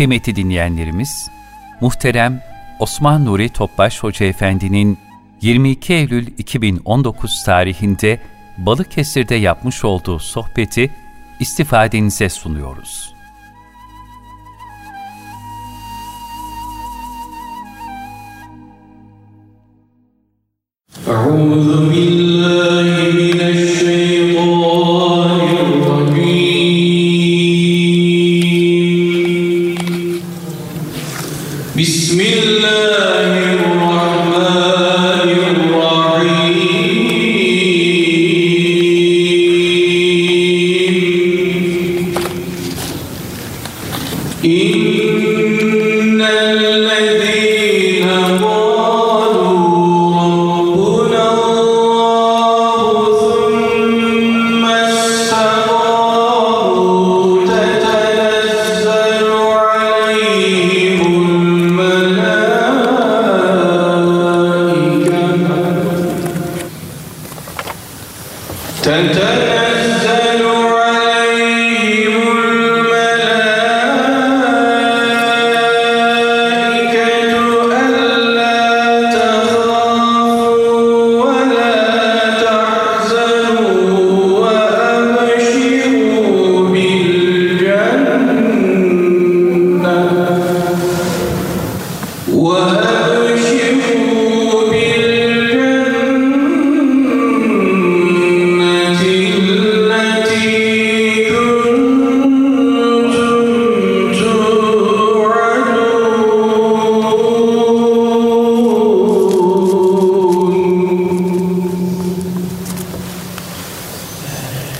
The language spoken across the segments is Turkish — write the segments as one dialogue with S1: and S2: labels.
S1: Kıymetli dinleyenlerimiz, muhterem Osman Nuri Topbaş Hoca Efendi'nin 22 Eylül 2019 tarihinde Balıkesir'de yapmış olduğu sohbeti istifadenize sunuyoruz.
S2: أعوذ بالله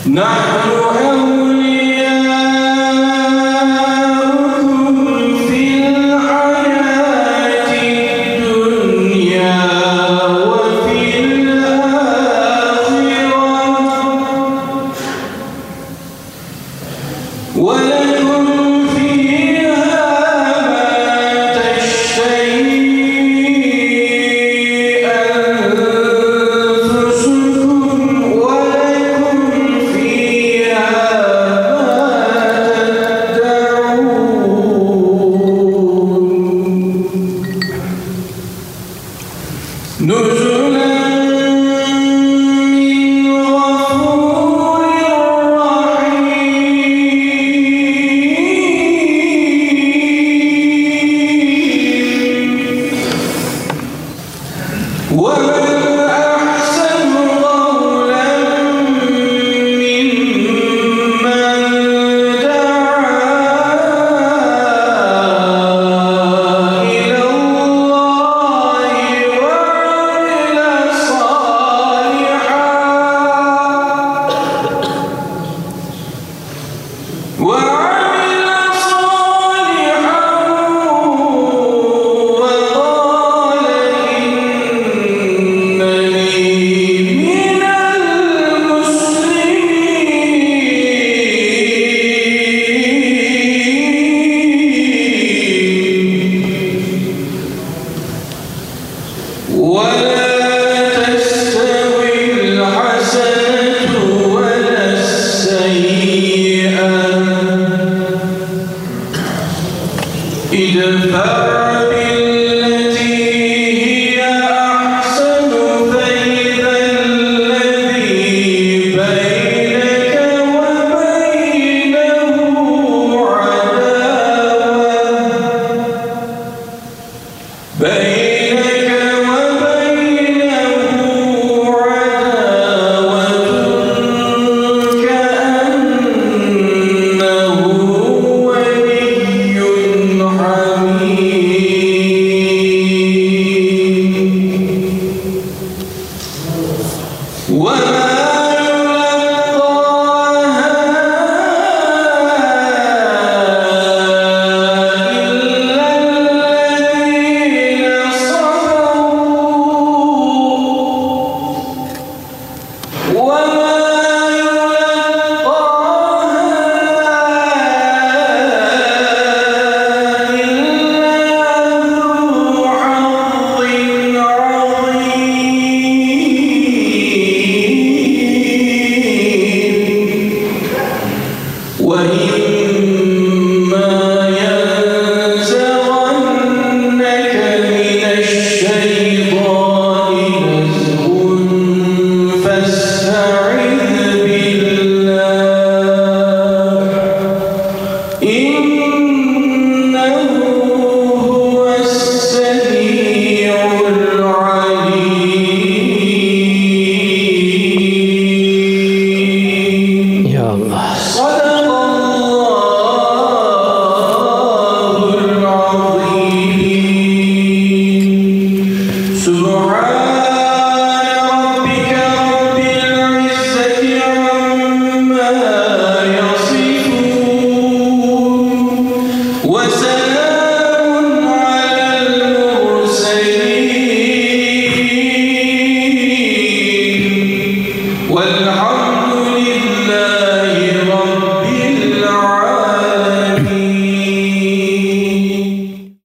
S2: نحن أنزلنا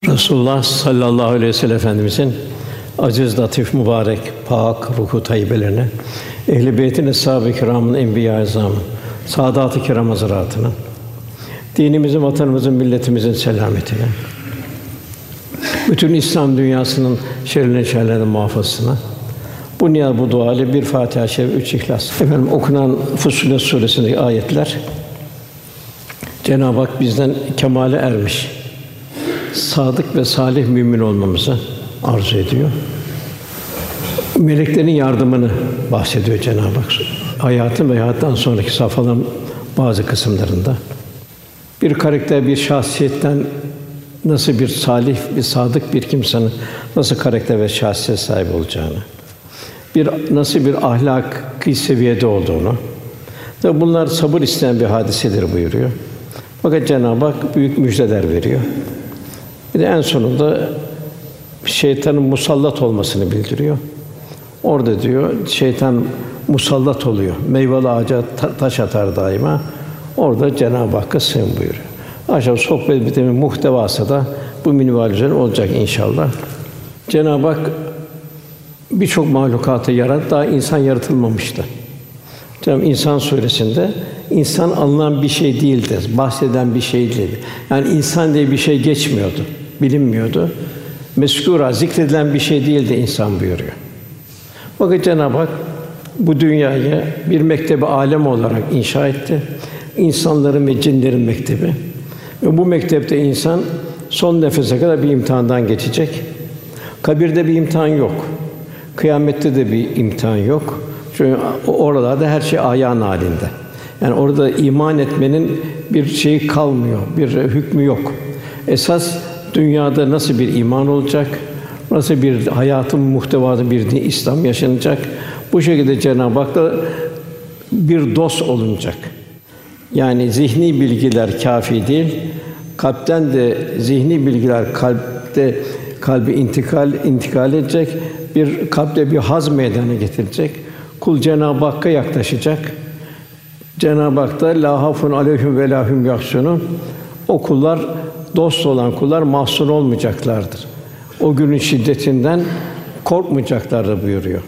S3: Resulullah sallallahu aleyhi ve sellem Efendimizin aziz, latif, mübarek, pak, ruhu tayyibelerine, ehl-i beytin, eshab-ı kiramın, enbiya-i azamın, saadat-ı kiram hazretlerine, dinimizin, vatanımızın, milletimizin selametine, bütün İslam dünyasının şerrinden şerlerden muhafazasına, bu niyaz bu dua bir Fatiha-i Şerif, üç İhlas. Efendim okunan Fussilet suresindeki ayetler Cenab-ı Hak bizden kemale ermiş, sadık ve salih mümin olmamızı arzu ediyor. Meleklerin yardımını bahsediyor Cenab-ı Hak. Hayatın ve hayattan sonraki safhaların bazı kısımlarında. Bir karakter, bir şahsiyetten nasıl bir salih, bir sadık bir kimsenin nasıl karakter ve şahsiyet sahibi olacağını, bir nasıl bir ahlaki seviyede olduğunu, Tabi bunlar sabır isteyen bir hadisedir buyuruyor. Fakat Cenab-ı Hak büyük müjdeler veriyor. Bir de en sonunda şeytanın musallat olmasını bildiriyor. Orada diyor şeytan musallat oluyor. Meyveli ağaca ta- taş atar daima. Orada Cenab-ı Hakk'a sığın buyuruyor. Aşağı sohbet bitemin muhtevası da bu minval üzerine olacak inşallah. Cenab-ı Hak birçok mahlukatı yarattı. Daha insan yaratılmamıştı. Hak İnsan suresinde insan alınan bir şey değildir, bahseden bir şey değildir. Yani insan diye bir şey geçmiyordu, bilinmiyordu. Meskura, zikredilen bir şey değildi insan buyuruyor. Fakat Cenab-ı Hak bu dünyayı bir mektebi alem olarak inşa etti. İnsanların ve cinlerin mektebi. Ve bu mektepte insan son nefese kadar bir imtihandan geçecek. Kabirde bir imtihan yok. Kıyamette de bir imtihan yok. Çünkü oralarda her şey ayağın halinde. Yani orada iman etmenin bir şeyi kalmıyor, bir hükmü yok. Esas dünyada nasıl bir iman olacak, nasıl bir hayatın muhtevası bir din, İslam yaşanacak. Bu şekilde Cenab-ı Hak'la bir dost olunacak. Yani zihni bilgiler kafi değil. Kalpten de zihni bilgiler kalpte kalbi intikal intikal edecek. Bir kalpte bir haz meydana getirecek. Kul Cenab-ı Hakk'a yaklaşacak. Cenab-ı Hak da la hafun aleyhim ve la hum yahsunun. O kullar dost olan kullar mahzun olmayacaklardır. O günün şiddetinden korkmayacaklardır buyuruyor.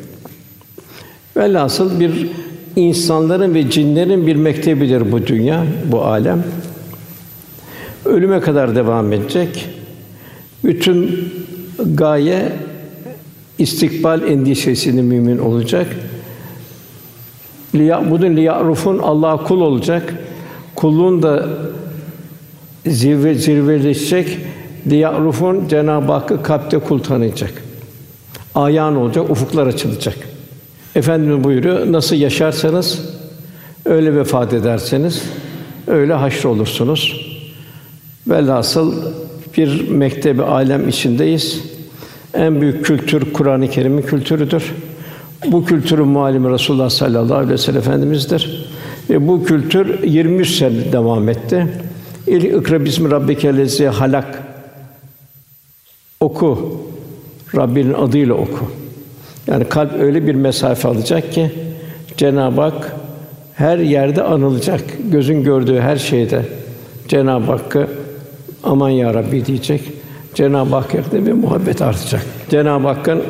S3: Velhasıl bir insanların ve cinlerin bir mektebidir bu dünya, bu alem. Ölüme kadar devam edecek. Bütün gaye istikbal endişesini mümin olacak. Liya'budun liya'rufun Allah'a kul olacak. Kulluğun da zirve zirveleşecek. Liya'rufun Cenab-ı Hakk'ı kalpte kul tanıyacak. Ayağın olacak, ufuklar açılacak. Efendimiz buyuruyor, nasıl yaşarsanız öyle vefat ederseniz öyle haşr olursunuz. Velhasıl bir mektebi alem içindeyiz. En büyük kültür Kur'an-ı Kerim'in kültürüdür. Bu kültürün muallimi Resulullah sallallahu aleyhi ve sellem Efendimiz'dir. Ve bu kültür 23 sene devam etti. İlk ikra bismi rabbike lezi halak oku. Rabbinin adıyla oku. Yani kalp öyle bir mesafe alacak ki Cenab-ı Hak her yerde anılacak. Gözün gördüğü her şeyde Cenab-ı Hakk'ı aman ya Rabbi diyecek. Cenab-ı Hak bir muhabbet artacak. Cenab-ı Hakk'ın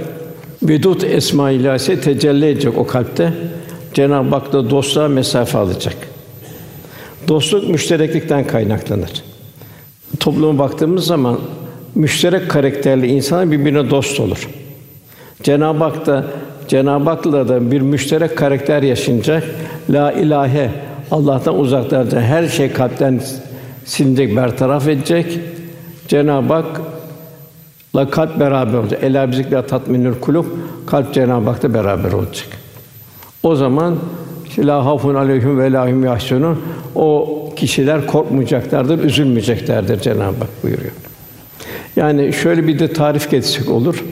S3: Vedud esma ilahisi tecelli edecek o kalpte. Cenab-ı Hak da dostluğa mesafe alacak. Dostluk müştereklikten kaynaklanır. Topluma baktığımız zaman müşterek karakterli insanlar birbirine dost olur. Cenab-ı Hak da Cenab-ı Hak'la da bir müşterek karakter yaşayacak. La ilahe Allah'tan uzaklarca her şey kalpten silinecek, bertaraf edecek. Cenab-ı Hak la kalp beraber olacak. Ela bizikla tatminül kulub kalp Cenab-ı Hak'ta beraber olacak. O zaman işte la hafun aleyhim ve la hum yahsunun o kişiler korkmayacaklardır, üzülmeyeceklerdir Cenab-ı Hak buyuruyor. Yani şöyle bir de tarif geçsek olur.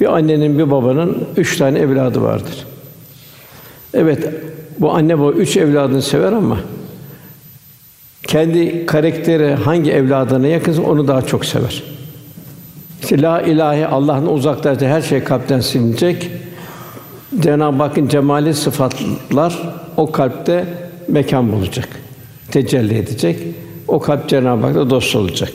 S3: Bir annenin bir babanın üç tane evladı vardır. Evet, bu anne baba üç evladını sever ama kendi karakteri hangi evladına yakınsa onu daha çok sever. İşte la ilahe Allah'ın uzaklarda her şey kalpten silinecek. Cenab-ı Hakk'ın cemali sıfatlar o kalpte mekan bulacak. Tecelli edecek. O kalp Cenab-ı Hak'la dost olacak.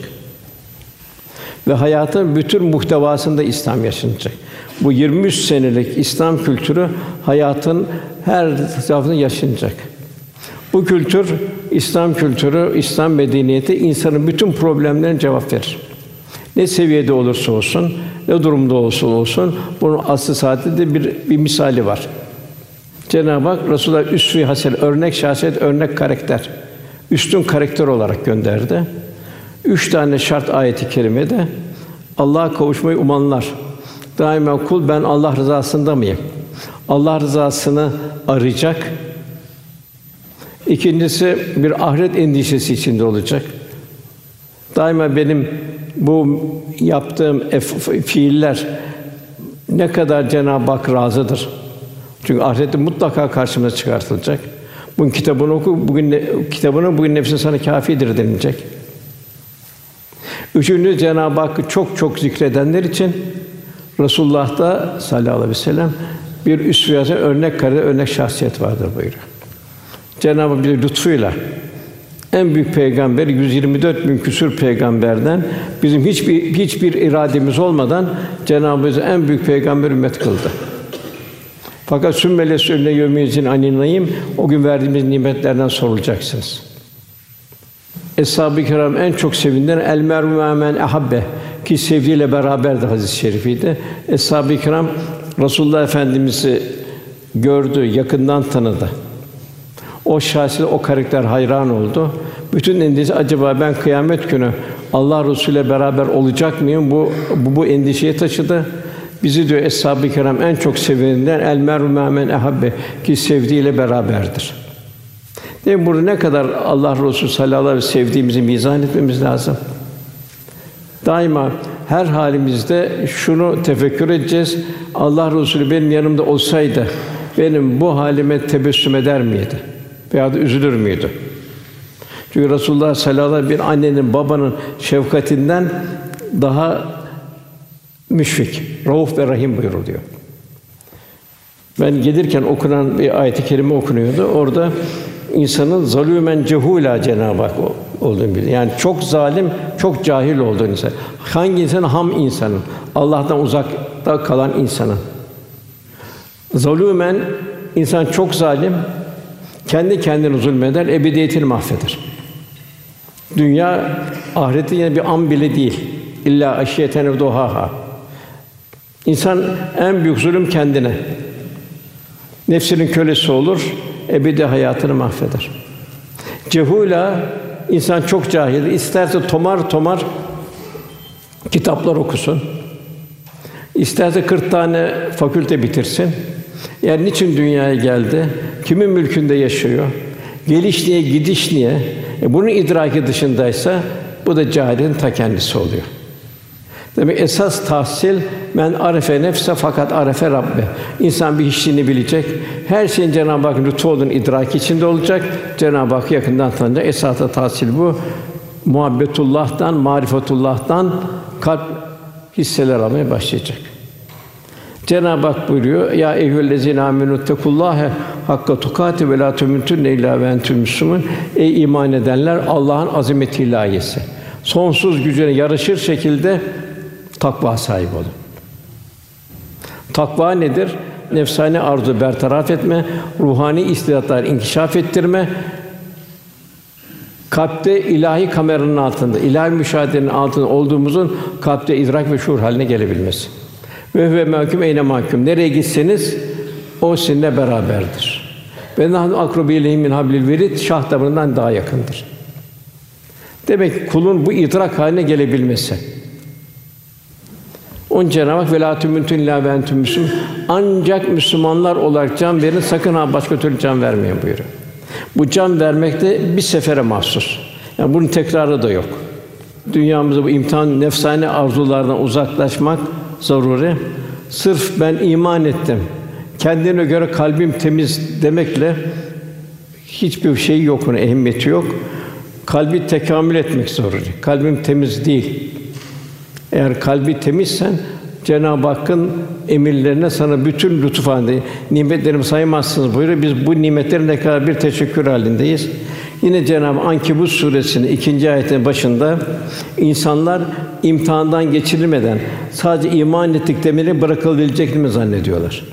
S3: Ve hayatın bütün muhtevasında İslam yaşanacak. Bu 23 senelik İslam kültürü hayatın her tarafında yaşanacak. Bu kültür, İslam kültürü, İslam medeniyeti insanın bütün problemlerine cevap verir. Ne seviyede olursa olsun, ne durumda olsa olsun, bunun aslı saadeti bir, bir misali var. Cenab-ı Hak Resulullah üsve hasen örnek şahsiyet, örnek karakter, üstün karakter olarak gönderdi. Üç tane şart ayeti kerimede Allah'a kavuşmayı umanlar. Daima kul ben Allah rızasında mıyım? Allah rızasını arayacak. İkincisi bir ahiret endişesi içinde olacak. Daima benim bu yaptığım fiiller ne kadar Cenab-ı Hak razıdır. Çünkü ahirette mutlaka karşımıza çıkartılacak. Bugün kitabını oku, bugün ne, kitabını bugün nefsin sana kâfidir denilecek. Üçüncü Cenab-ı Hakk'ı çok çok zikredenler için Resulullah'ta sallallahu aleyhi ve sellem bir üsve örnek kare örnek şahsiyet vardır buyuruyor. Cenab-ı Hak bize lütfuyla en büyük peygamber 124 bin küsur peygamberden bizim hiçbir hiçbir irademiz olmadan Cenab-ı Hak en büyük peygamber ümmet kıldı. Fakat sümmele sünne yömizin aninayım o gün verdiğimiz nimetlerden sorulacaksınız. Eshab-ı Kiram en çok sevindiren el merhum men ahabbe ki sevdiğiyle beraberdi hadis-i şerifiydi. Eshab-ı Kiram Resulullah Efendimizi gördü, yakından tanıdı. O şahsiyet, o karakter hayran oldu. Bütün endişe acaba ben kıyamet günü Allah Resulü'yle beraber olacak mıyım? Bu bu, bu endişeye taşıdı. Bizi diyor Eshab-ı Kiram en çok seveninden el meru men ehabbe ki sevdiğiyle beraberdir. Değil Burada ne kadar Allah Resulü sallallahu aleyhi ve sevdiğimizi mizan etmemiz lazım. Daima her halimizde şunu tefekkür edeceğiz. Allah Resulü benim yanımda olsaydı benim bu halime tebessüm eder miydi? Veya da üzülür müydü? Çünkü Resulullah sallallahu aleyhi ve sellem bir annenin, babanın şefkatinden daha müşfik, rauf ve rahim buyuruluyor. Ben gelirken okunan bir ayet-i kerime okunuyordu. Orada insanın zalûmen cehûlâ Cenab-ı Hak olduğunu biliyor. Yani çok zalim, çok cahil olduğunu insan. Hangi insan? Ham insanın. Allah'tan uzakta kalan insanın. Zalûmen insan çok zalim, kendi kendine zulmeder, ebediyetini mahveder. Dünya ahireti yine bir an bile değil. İlla aşiyeten duhaha. İnsan en büyük zulüm kendine. Nefsinin kölesi olur, ebedi hayatını mahveder. Cehula insan çok cahil. İsterse tomar tomar kitaplar okusun. İsterse 40 tane fakülte bitirsin. Yani niçin dünyaya geldi? Kimin mülkünde yaşıyor? Geliş niye, gidiş niye? E bunun idraki dışındaysa bu da cahilin ta kendisi oluyor. Demek esas tahsil men arefe nefse fakat arefe Rabbe. İnsan bir işini bilecek. Her şeyin Cenab-ı Hak lütfu olduğunu idrak içinde olacak. Cenab-ı Hak yakından tanıyacak. Esas tahsil bu. Muhabbetullah'tan, marifetullah'tan kalp hisseler almaya başlayacak. Cenab-ı Hak buyuruyor: Ya eyyühellezîne âmenû tekullâhe hakka tukâti ve lâ temûtunne illâ ve entüm müslümûn. Ey iman edenler Allah'ın azameti ilahiyesi. Sonsuz gücüne yarışır şekilde takva sahibi olun. Takva nedir? Nefsani arzu bertaraf etme, ruhani istidatlar inkişaf ettirme, kalpte ilahi kameranın altında, ilahi müşahedenin altında olduğumuzun kalpte idrak ve şuur haline gelebilmesi. Ve ve mahkum eyne mahkum. Nereye gitseniz o sizinle beraberdir. Ve nahnu akrubu ileyhi min hablil verid şah damarından daha yakındır. Demek ki kulun bu idrak haline gelebilmesi. On Cenab-ı Hak velâ tümüntün illâ ve entüm müslüm. Ancak Müslümanlar olarak can verin, sakın ha başka türlü can vermeyin buyuruyor. Bu can vermek de bir sefere mahsus. Yani bunun tekrarı da yok. Dünyamızda bu imtihan nefsane arzulardan uzaklaşmak zaruri. Sırf ben iman ettim. Kendine göre kalbim temiz demekle hiçbir şey yok, onun ehemmiyeti yok. Kalbi tekamül etmek zaruri. Kalbim temiz değil. Eğer kalbi temizsen Cenab-ı Hakk'ın emirlerine sana bütün lütuf halinde nimetlerimi saymazsınız buyuruyor. Biz bu nimetlerin ne kadar bir teşekkür halindeyiz. Yine Cenab-ı Ankebut suresinin ikinci ayetinin başında insanlar imtihandan geçirilmeden sadece iman ettik demeli bırakılabilecek mi zannediyorlar?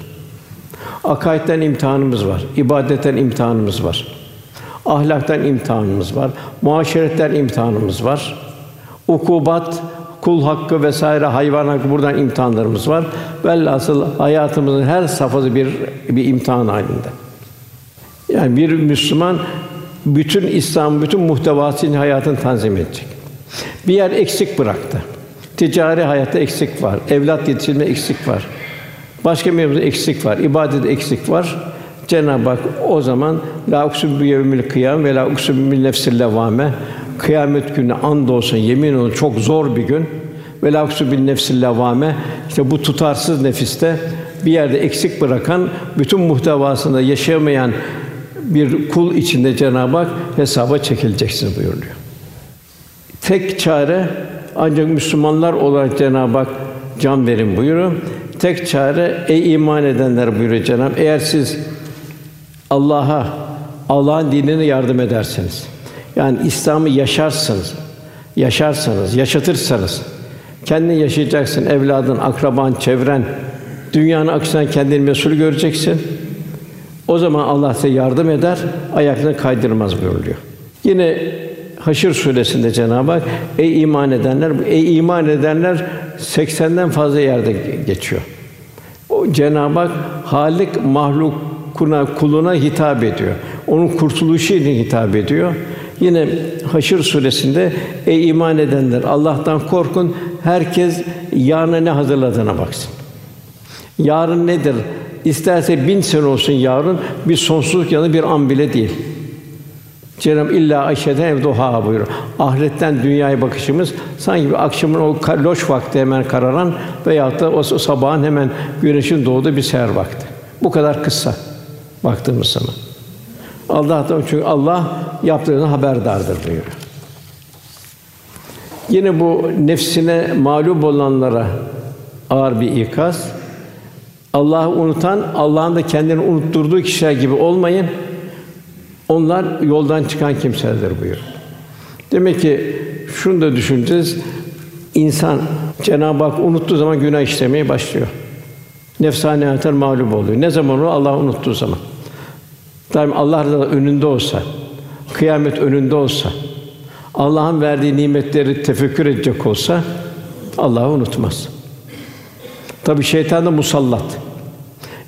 S3: Akaidden imtihanımız var, ibadetten imtihanımız var. Ahlaktan imtihanımız var, muaşeretten imtihanımız var. Ukubat, kul hakkı vesaire hayvan hakkı buradan imtihanlarımız var. Velhasıl hayatımızın her safhası bir bir imtihan halinde. Yani bir Müslüman bütün İslam bütün muhtevasını hayatını tanzim edecek. Bir yer eksik bıraktı. Ticari hayatta eksik var, evlat yetiştirme eksik var. Başka mevzuda eksik var, ibadet eksik var. Cenab-ı Hak o zaman la uksum bi yevmil kıyam ve la uksum bil nefsil levame kıyamet günü and olsun yemin olsun çok zor bir gün ve la uksum bil nefsil levame işte bu tutarsız nefiste bir yerde eksik bırakan bütün muhtevasında yaşayamayan bir kul içinde Cenab-ı Hak hesaba çekileceksin buyuruyor. Tek çare ancak Müslümanlar olarak Cenab-ı Hak can verin buyuruyor. Tek çare ey iman edenler buyuruyor Cenab-ı Hak. Eğer siz Allah'a, Allah'ın dinine yardım ederseniz, yani İslam'ı yaşarsınız, yaşarsanız, yaşatırsanız, kendini yaşayacaksın, evladın, akraban, çevren, dünyanın aksine kendini mesul göreceksin. O zaman Allah size yardım eder, ayaklarını kaydırmaz buyuruyor. Yine Haşr suresinde Cenab-ı Hak ey iman edenler ey iman edenler 80'den fazla yerde geçiyor. O Cenab-ı Hak Halik mahlukuna kuluna hitap ediyor. Onun kurtuluşu için hitap ediyor. Yine Haşr suresinde ey iman edenler Allah'tan korkun. Herkes yarına ne hazırladığına baksın. Yarın nedir? İsterse bin sene olsun yarın bir sonsuzluk yanı bir an bile değil. Cenab-ı illa aşede evduha buyuruyor. Ahiretten dünyaya bakışımız sanki bir akşamın o loş vakti hemen kararan veya da o sabahın hemen güneşin doğduğu bir seher vakti. Bu kadar kısa baktığımız zaman. Allah'tan çünkü Allah yaptığını haberdardır buyuruyor. Yine bu nefsine mağlup olanlara ağır bir ikaz. Allah'ı unutan, Allah'ın da kendini unutturduğu kişiler gibi olmayın. Onlar yoldan çıkan kimselerdir buyuruyor. Demek ki şunu da düşüneceğiz. İnsan Cenab-ı Hak unuttuğu zaman günah işlemeye başlıyor. Nefsani hayatlar mağlup oluyor. Ne zaman o Allah unuttuğu zaman. Daim Allah da önünde olsa, kıyamet önünde olsa, Allah'ın verdiği nimetleri tefekkür edecek olsa Allah'ı unutmaz. Tabi şeytan da musallat.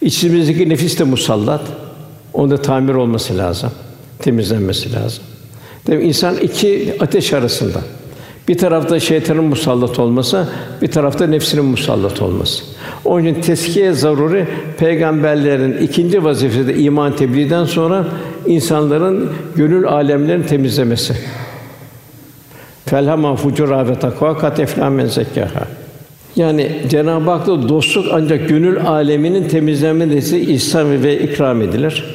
S3: İçimizdeki nefis de musallat. Onda tamir olması lazım, temizlenmesi lazım. Demek insan iki ateş arasında. Bir tarafta şeytanın musallat olması, bir tarafta nefsinin musallat olması. Onun için teskiye zaruri peygamberlerin ikinci vazifesi de iman tebliğden sonra insanların gönül alemlerini temizlemesi. Felhama fucura ve takva kat eflâ men zekkaha. Yani Cenab-ı Hak'la dostluk ancak gönül aleminin temizlenmesi ihsan ve ikram edilir.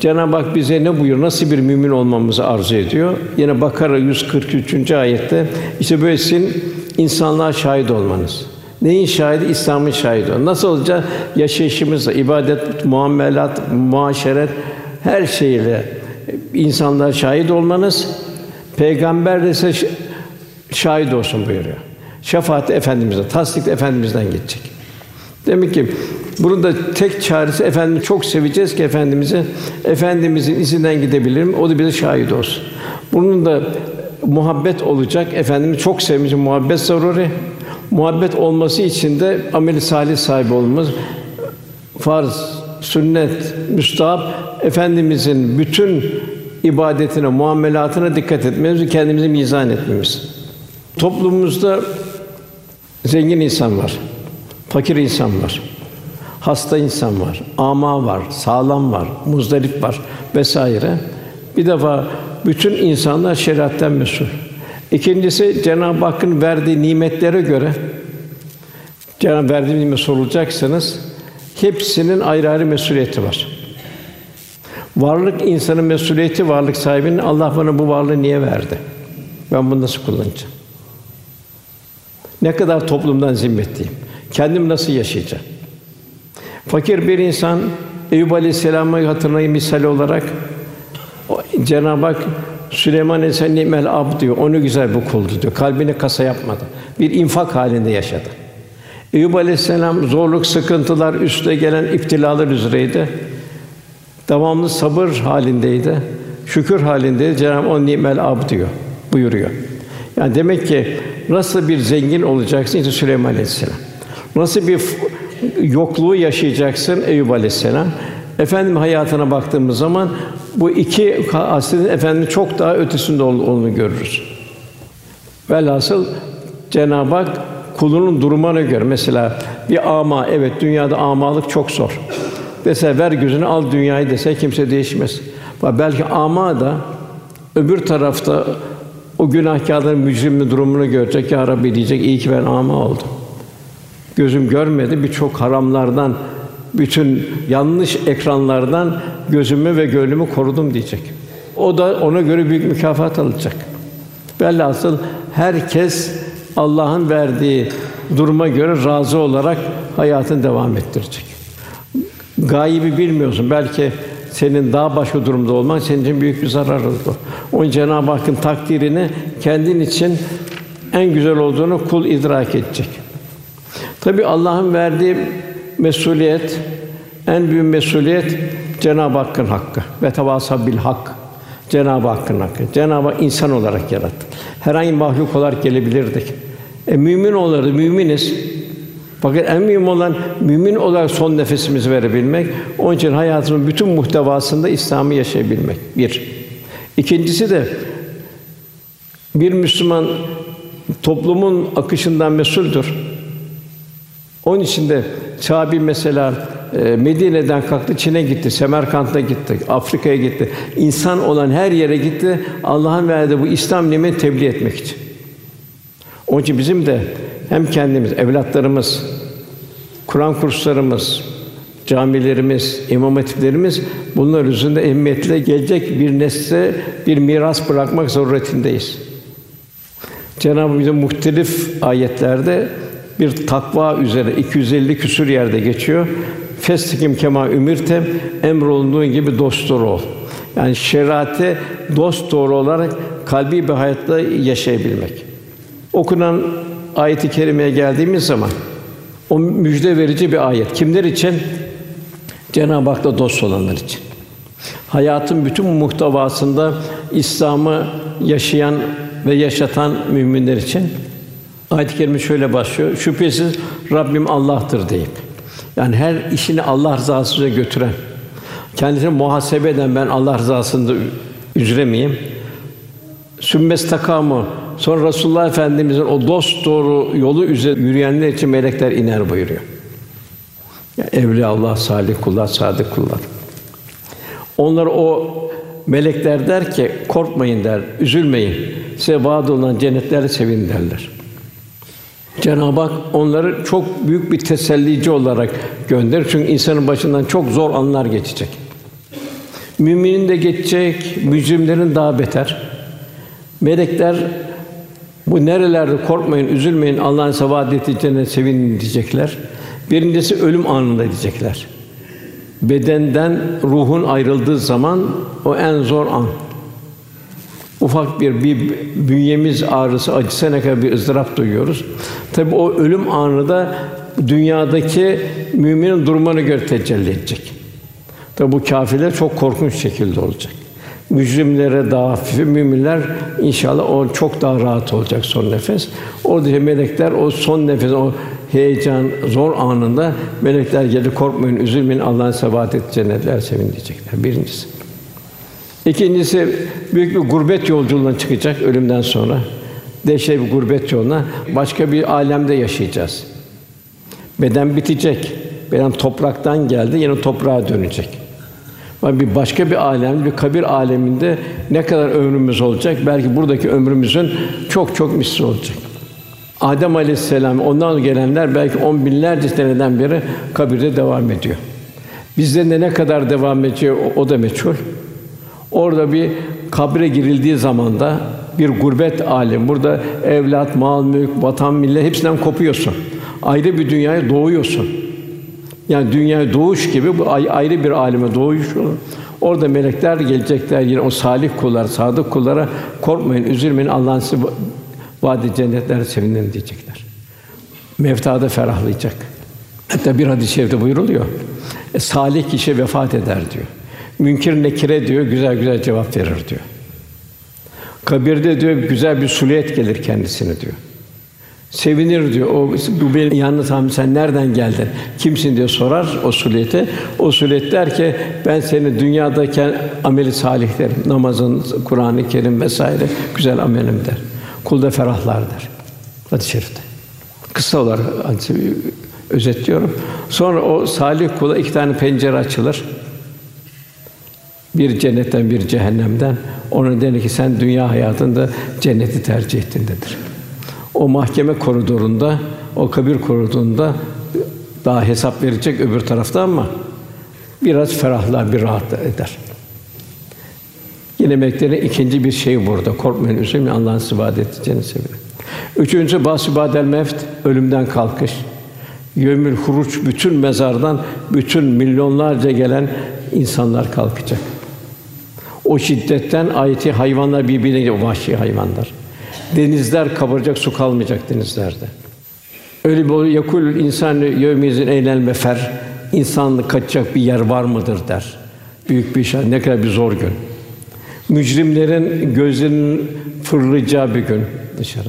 S3: Cenab-ı Hak bize ne buyur, nasıl bir mümin olmamızı arzu ediyor? Yine Bakara 143. ayette işte böyle sizin insanlığa şahit olmanız. Neyin şahidi? İslam'ın şahidi. olmanız. Nasıl olacak? Yaşayışımızla, ibadet, muamelat, muaşeret her şeyle insanlığa şahit olmanız, peygamber de size şahit olsun buyuruyor. Şefaat Efendimiz'e, tasdik Efendimiz'den geçecek. Demek ki bunun da tek çaresi efendim çok seveceğiz ki efendimizi efendimizin izinden gidebilirim. O da bize şahit olsun. Bunun da muhabbet olacak. Efendimiz çok sevmiş muhabbet zaruri. Muhabbet olması için de amel salih sahibi olmamız farz, sünnet, müstahap efendimizin bütün ibadetine, muamelatına dikkat etmemiz, kendimizi mizan etmemiz. Toplumumuzda zengin insan var, fakir insan var, hasta insan var, ama var, sağlam var, muzdarip var vesaire. Bir defa bütün insanlar şeriatten mesul. İkincisi Cenab-ı Hakk'ın verdiği nimetlere göre Cenab-ı verdiği nimet sorulacaksınız. Hepsinin ayrı ayrı mesuliyeti var. Varlık insanın mesuliyeti varlık sahibinin Allah bana bu varlığı niye verdi? Ben bunu nasıl kullanacağım? Ne kadar toplumdan zimmetliyim? Kendim nasıl yaşayacağım? Fakir bir insan Eyüp Aleyhisselam'ı hatırlayın misal olarak Cenab-ı Hak Süleyman Aleyhisselam nimel ab diyor. Onu güzel bu kuldu diyor. Kalbini kasa yapmadı. Bir infak halinde yaşadı. Eyüp Aleyhisselam zorluk, sıkıntılar, üstüne gelen iftilalar üzereydi. Devamlı sabır halindeydi. Şükür halindeydi. Cenab-ı Hak nimel ab diyor. Buyuruyor. Yani demek ki nasıl bir zengin olacaksın işte Süleyman Aleyhisselam. Nasıl bir yokluğu yaşayacaksın Eyüp Aleyhisselam. Efendim hayatına baktığımız zaman bu iki aslında efendim çok daha ötesinde olduğunu görürüz. Velhasıl Cenab-ı Hak kulunun durumuna göre mesela bir ama evet dünyada amalık çok zor. Dese ver gözünü al dünyayı dese kimse değişmez. Belki ama da öbür tarafta o günahkârların mücrimin durumunu görecek. Ya Rabbi diyecek iyi ki ben ama oldum. Gözüm görmedi birçok haramlardan, bütün yanlış ekranlardan gözümü ve gönlümü korudum diyecek. O da ona göre büyük mükafat alacak. Velhasıl herkes Allah'ın verdiği duruma göre razı olarak hayatını devam ettirecek. Gaybi bilmiyorsun. Belki senin daha başka durumda olman senin için büyük bir zarardır. Onun Cenab-ı Hakk'ın takdirini kendin için en güzel olduğunu kul idrak edecek. Tabi Allah'ın verdiği mesuliyet, en büyük mesuliyet Cenab-ı Hakk'ın hakkı ve tevasa bil hak. Cenab-ı Hakk'ın hakkı. Cenab-ı Hak insan olarak yarattı. Herhangi mahluk olarak gelebilirdik. E mümin olardı, müminiz. Fakat en mühim olan mümin olarak son nefesimizi verebilmek. Onun için hayatımın bütün muhtevasında İslam'ı yaşayabilmek. Bir. İkincisi de bir Müslüman toplumun akışından mesuldür. Onun için de Çabi mesela e, Medine'den kalktı, Çin'e gitti, Semerkant'a gitti, Afrika'ya gitti. İnsan olan her yere gitti. Allah'ın verdiği bu İslam nimetini tebliğ etmek için. Onun için bizim de hem kendimiz, evlatlarımız, Kur'an kurslarımız, camilerimiz, imam hatiplerimiz bunlar üzerinde ehemmiyetle gelecek bir nesle bir miras bırakmak zaruretindeyiz. Cenab-ı bize muhtelif ayetlerde bir takva üzere 250 küsur yerde geçiyor. Festikim kema ümirte emrolunduğun gibi dost doğru ol. Yani şeriate dost doğru olarak kalbi bir hayatta yaşayabilmek. Okunan ayeti kerimeye geldiğimiz zaman o müjde verici bir ayet. Kimler için? Cenab-ı Hak'la dost olanlar için. Hayatın bütün muhtevasında İslam'ı yaşayan ve yaşatan müminler için ayet-i kerime şöyle başlıyor. Şüphesiz Rabbim Allah'tır deyip. Yani her işini Allah rızasına götüren, kendisini muhasebe eden ben Allah rızasında üzre miyim? Sümmes takamı sonra Resulullah Efendimizin o dost doğru yolu üzere yürüyenler için melekler iner buyuruyor. Yani Allah, salih kullar, sadık kullar. Onlar o melekler der ki korkmayın der, üzülmeyin. Size vaad olunan cennetlerle sevin derler. Cenab-ı Hak onları çok büyük bir tesellici olarak gönderir. Çünkü insanın başından çok zor anlar geçecek. Müminin de geçecek, mücrimlerin daha beter. Melekler bu nerelerde korkmayın, üzülmeyin, Allah'ın sevadeti cennet sevinin diyecekler. Birincisi ölüm anında diyecekler. Bedenden ruhun ayrıldığı zaman o en zor an. Ufak bir bir bünyemiz ağrısı, acısı ne kadar bir ızdırap duyuyoruz. Tabi o ölüm anı da dünyadaki müminin durumuna göre tecelli edecek. Tabi bu kâfirler çok korkunç şekilde olacak. Mücrimlere daha hafif, müminler inşallah o çok daha rahat olacak son nefes. Orada melekler o son nefes, o heyecan, zor anında melekler gelip korkmayın, üzülmeyin, Allah'ın sebat et cennetler sevin diyecekler. Birincisi. İkincisi büyük bir gurbet yolculuğuna çıkacak ölümden sonra. Dehşet bir gurbet yoluna başka bir alemde yaşayacağız. Beden bitecek. Beden topraktan geldi, yine toprağa dönecek. Bir başka bir alem, bir kabir aleminde ne kadar ömrümüz olacak? Belki buradaki ömrümüzün çok çok misli olacak. Adem Aleyhisselam, ondan gelenler belki on binlerce seneden beri kabirde devam ediyor. Bizde de ne kadar devam ediyor o, o da meçhul. Orada bir kabre girildiği zamanda bir gurbet alem. Burada evlat, mal, mülk, vatan, millet hepsinden kopuyorsun. ayrı bir dünyaya doğuyorsun. Yani dünyaya doğuş gibi bu ayrı bir aleme doğuş. Orada melekler gelecekler yine o salih kullar, sadık kullara korkmayın, üzülmeyin. Allah'ın size vaadi cennetler sevinin diyecekler. Mevtada ferahlayacak. Hatta bir hadis-i şerifte buyuruluyor. E, salih kişi vefat eder diyor. Münkir nekire diyor, güzel güzel cevap verir diyor. Kabirde diyor güzel bir suliyet gelir kendisine diyor. Sevinir diyor. O bu benim yalnız hamdi sen nereden geldin? Kimsin diye sorar o suliyete. O suliyet der ki ben seni dünyadayken ameli salihlerim, namazın, Kur'an-ı Kerim vesaire güzel amelim der. Kul da ferahlar der. Hadis-i şerifte. Kısa olarak özetliyorum. Sonra o salih kula iki tane pencere açılır. Bir cennetten, bir cehennemden. Ona denir ki sen dünya hayatında cenneti tercih ettin dedir. O mahkeme koridorunda, o kabir koridorunda daha hesap verecek öbür tarafta ama biraz ferahlar, bir rahat eder. Yine meleklerin ikinci bir şey burada. Korkmayın, üzülmeyin. Allah'ın size vaad edeceğini sevin. Üçüncü basibadel mevt, ölümden kalkış. Yömül huruç bütün mezardan bütün milyonlarca gelen insanlar kalkacak. O şiddetten ayeti hayvanlar birbirine vahşi hayvanlar. Denizler kabaracak, su kalmayacak denizlerde. Öyle bir yakul insan yevmizin eylel mefer. İnsanlık kaçacak bir yer var mıdır der. Büyük bir şey. Ne kadar bir zor gün. Mücrimlerin gözlerinin fırlayacağı bir gün dışarı.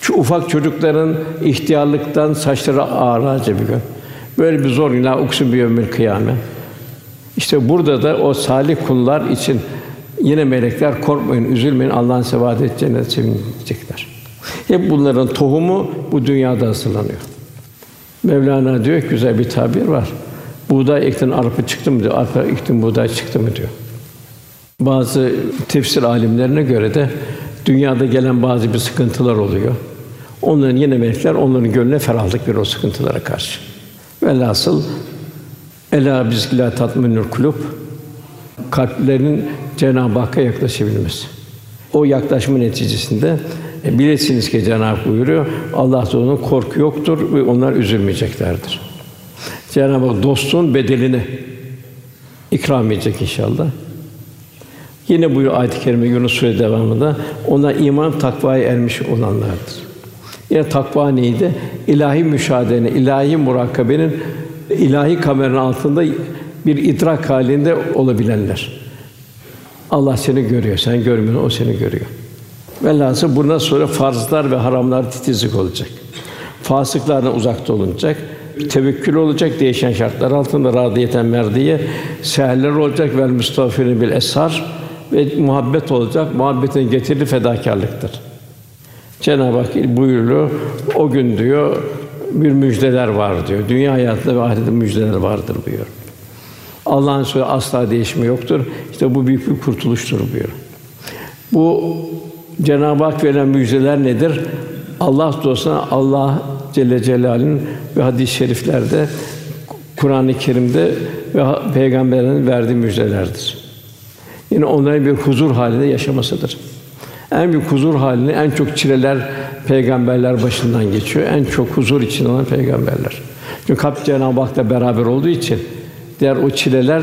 S3: Şu ufak çocukların ihtiyarlıktan saçları ağaracak bir gün. Böyle bir zor gün. La uksun bir yevmil kıyamet. İşte burada da o salih kullar için yine melekler korkmayın, üzülmeyin. Allah'ın size vaad edeceğine sevinecekler. Hep bunların tohumu bu dünyada hazırlanıyor. Mevlana diyor ki güzel bir tabir var. Buğday ektin arpa çıktı mı diyor. Arpa ektin buğday çıktı mı diyor. Bazı tefsir alimlerine göre de dünyada gelen bazı bir sıkıntılar oluyor. Onların yine melekler onların gönlüne ferahlık verir o sıkıntılara karşı. Velhasıl Ela bizgila tatminül kulub kalplerin Cenab-ı Hakk'a yaklaşabilmesi. O yaklaşma neticesinde e, bilesiniz ki Cenab-ı Hak buyuruyor. Allah onun korku yoktur ve onlar üzülmeyeceklerdir. Cenab-ı Hak dostluğun bedelini ikram edecek inşallah. Yine buyuruyor ayet-i kerime Yunus Sûre devamında ona iman takvaya ermiş olanlardır. Yine takva neydi? İlahi müşahedenin, ilahi murakabenin ilahi kameranın altında bir idrak halinde olabilenler. Allah seni görüyor, sen görmüyorsun, o seni görüyor. Velhâsıl bundan sonra farzlar ve haramlar titizlik olacak. Fasıklardan uzakta olunacak. Tevekkül olacak değişen şartlar altında radiyeten merdiye seherler olacak vel müstağfirin bil eshar ve muhabbet olacak. Muhabbetin getirdiği fedakarlıktır. Cenab-ı Hak buyuruyor. O gün diyor bir müjdeler var diyor. Dünya hayatında ve ahirette müjdeler vardır buyuruyor. Allah'ın sözü asla değişme yoktur. İşte bu büyük bir kurtuluştur buyuruyor. Bu Cenab-ı Hak verilen müjdeler nedir? Allah dostuna Allah Celle Celal'in ve hadis-i şeriflerde Kur'an-ı Kerim'de ve peygamberlerin verdiği müjdelerdir. Yine onların bir huzur halinde yaşamasıdır. En büyük huzur halini en çok çileler peygamberler başından geçiyor. En çok huzur için olan peygamberler. Çünkü kalp Cenab-ı Hak'la beraber olduğu için diğer o çileler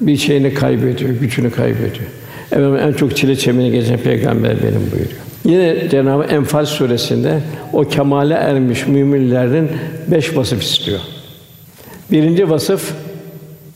S3: bir şeyini kaybediyor, gücünü kaybediyor. Evet en çok çile çemine geçen peygamber benim buyuruyor. Yine Cenab-ı Enfal suresinde o kemale ermiş müminlerin beş vasıf istiyor. Birinci vasıf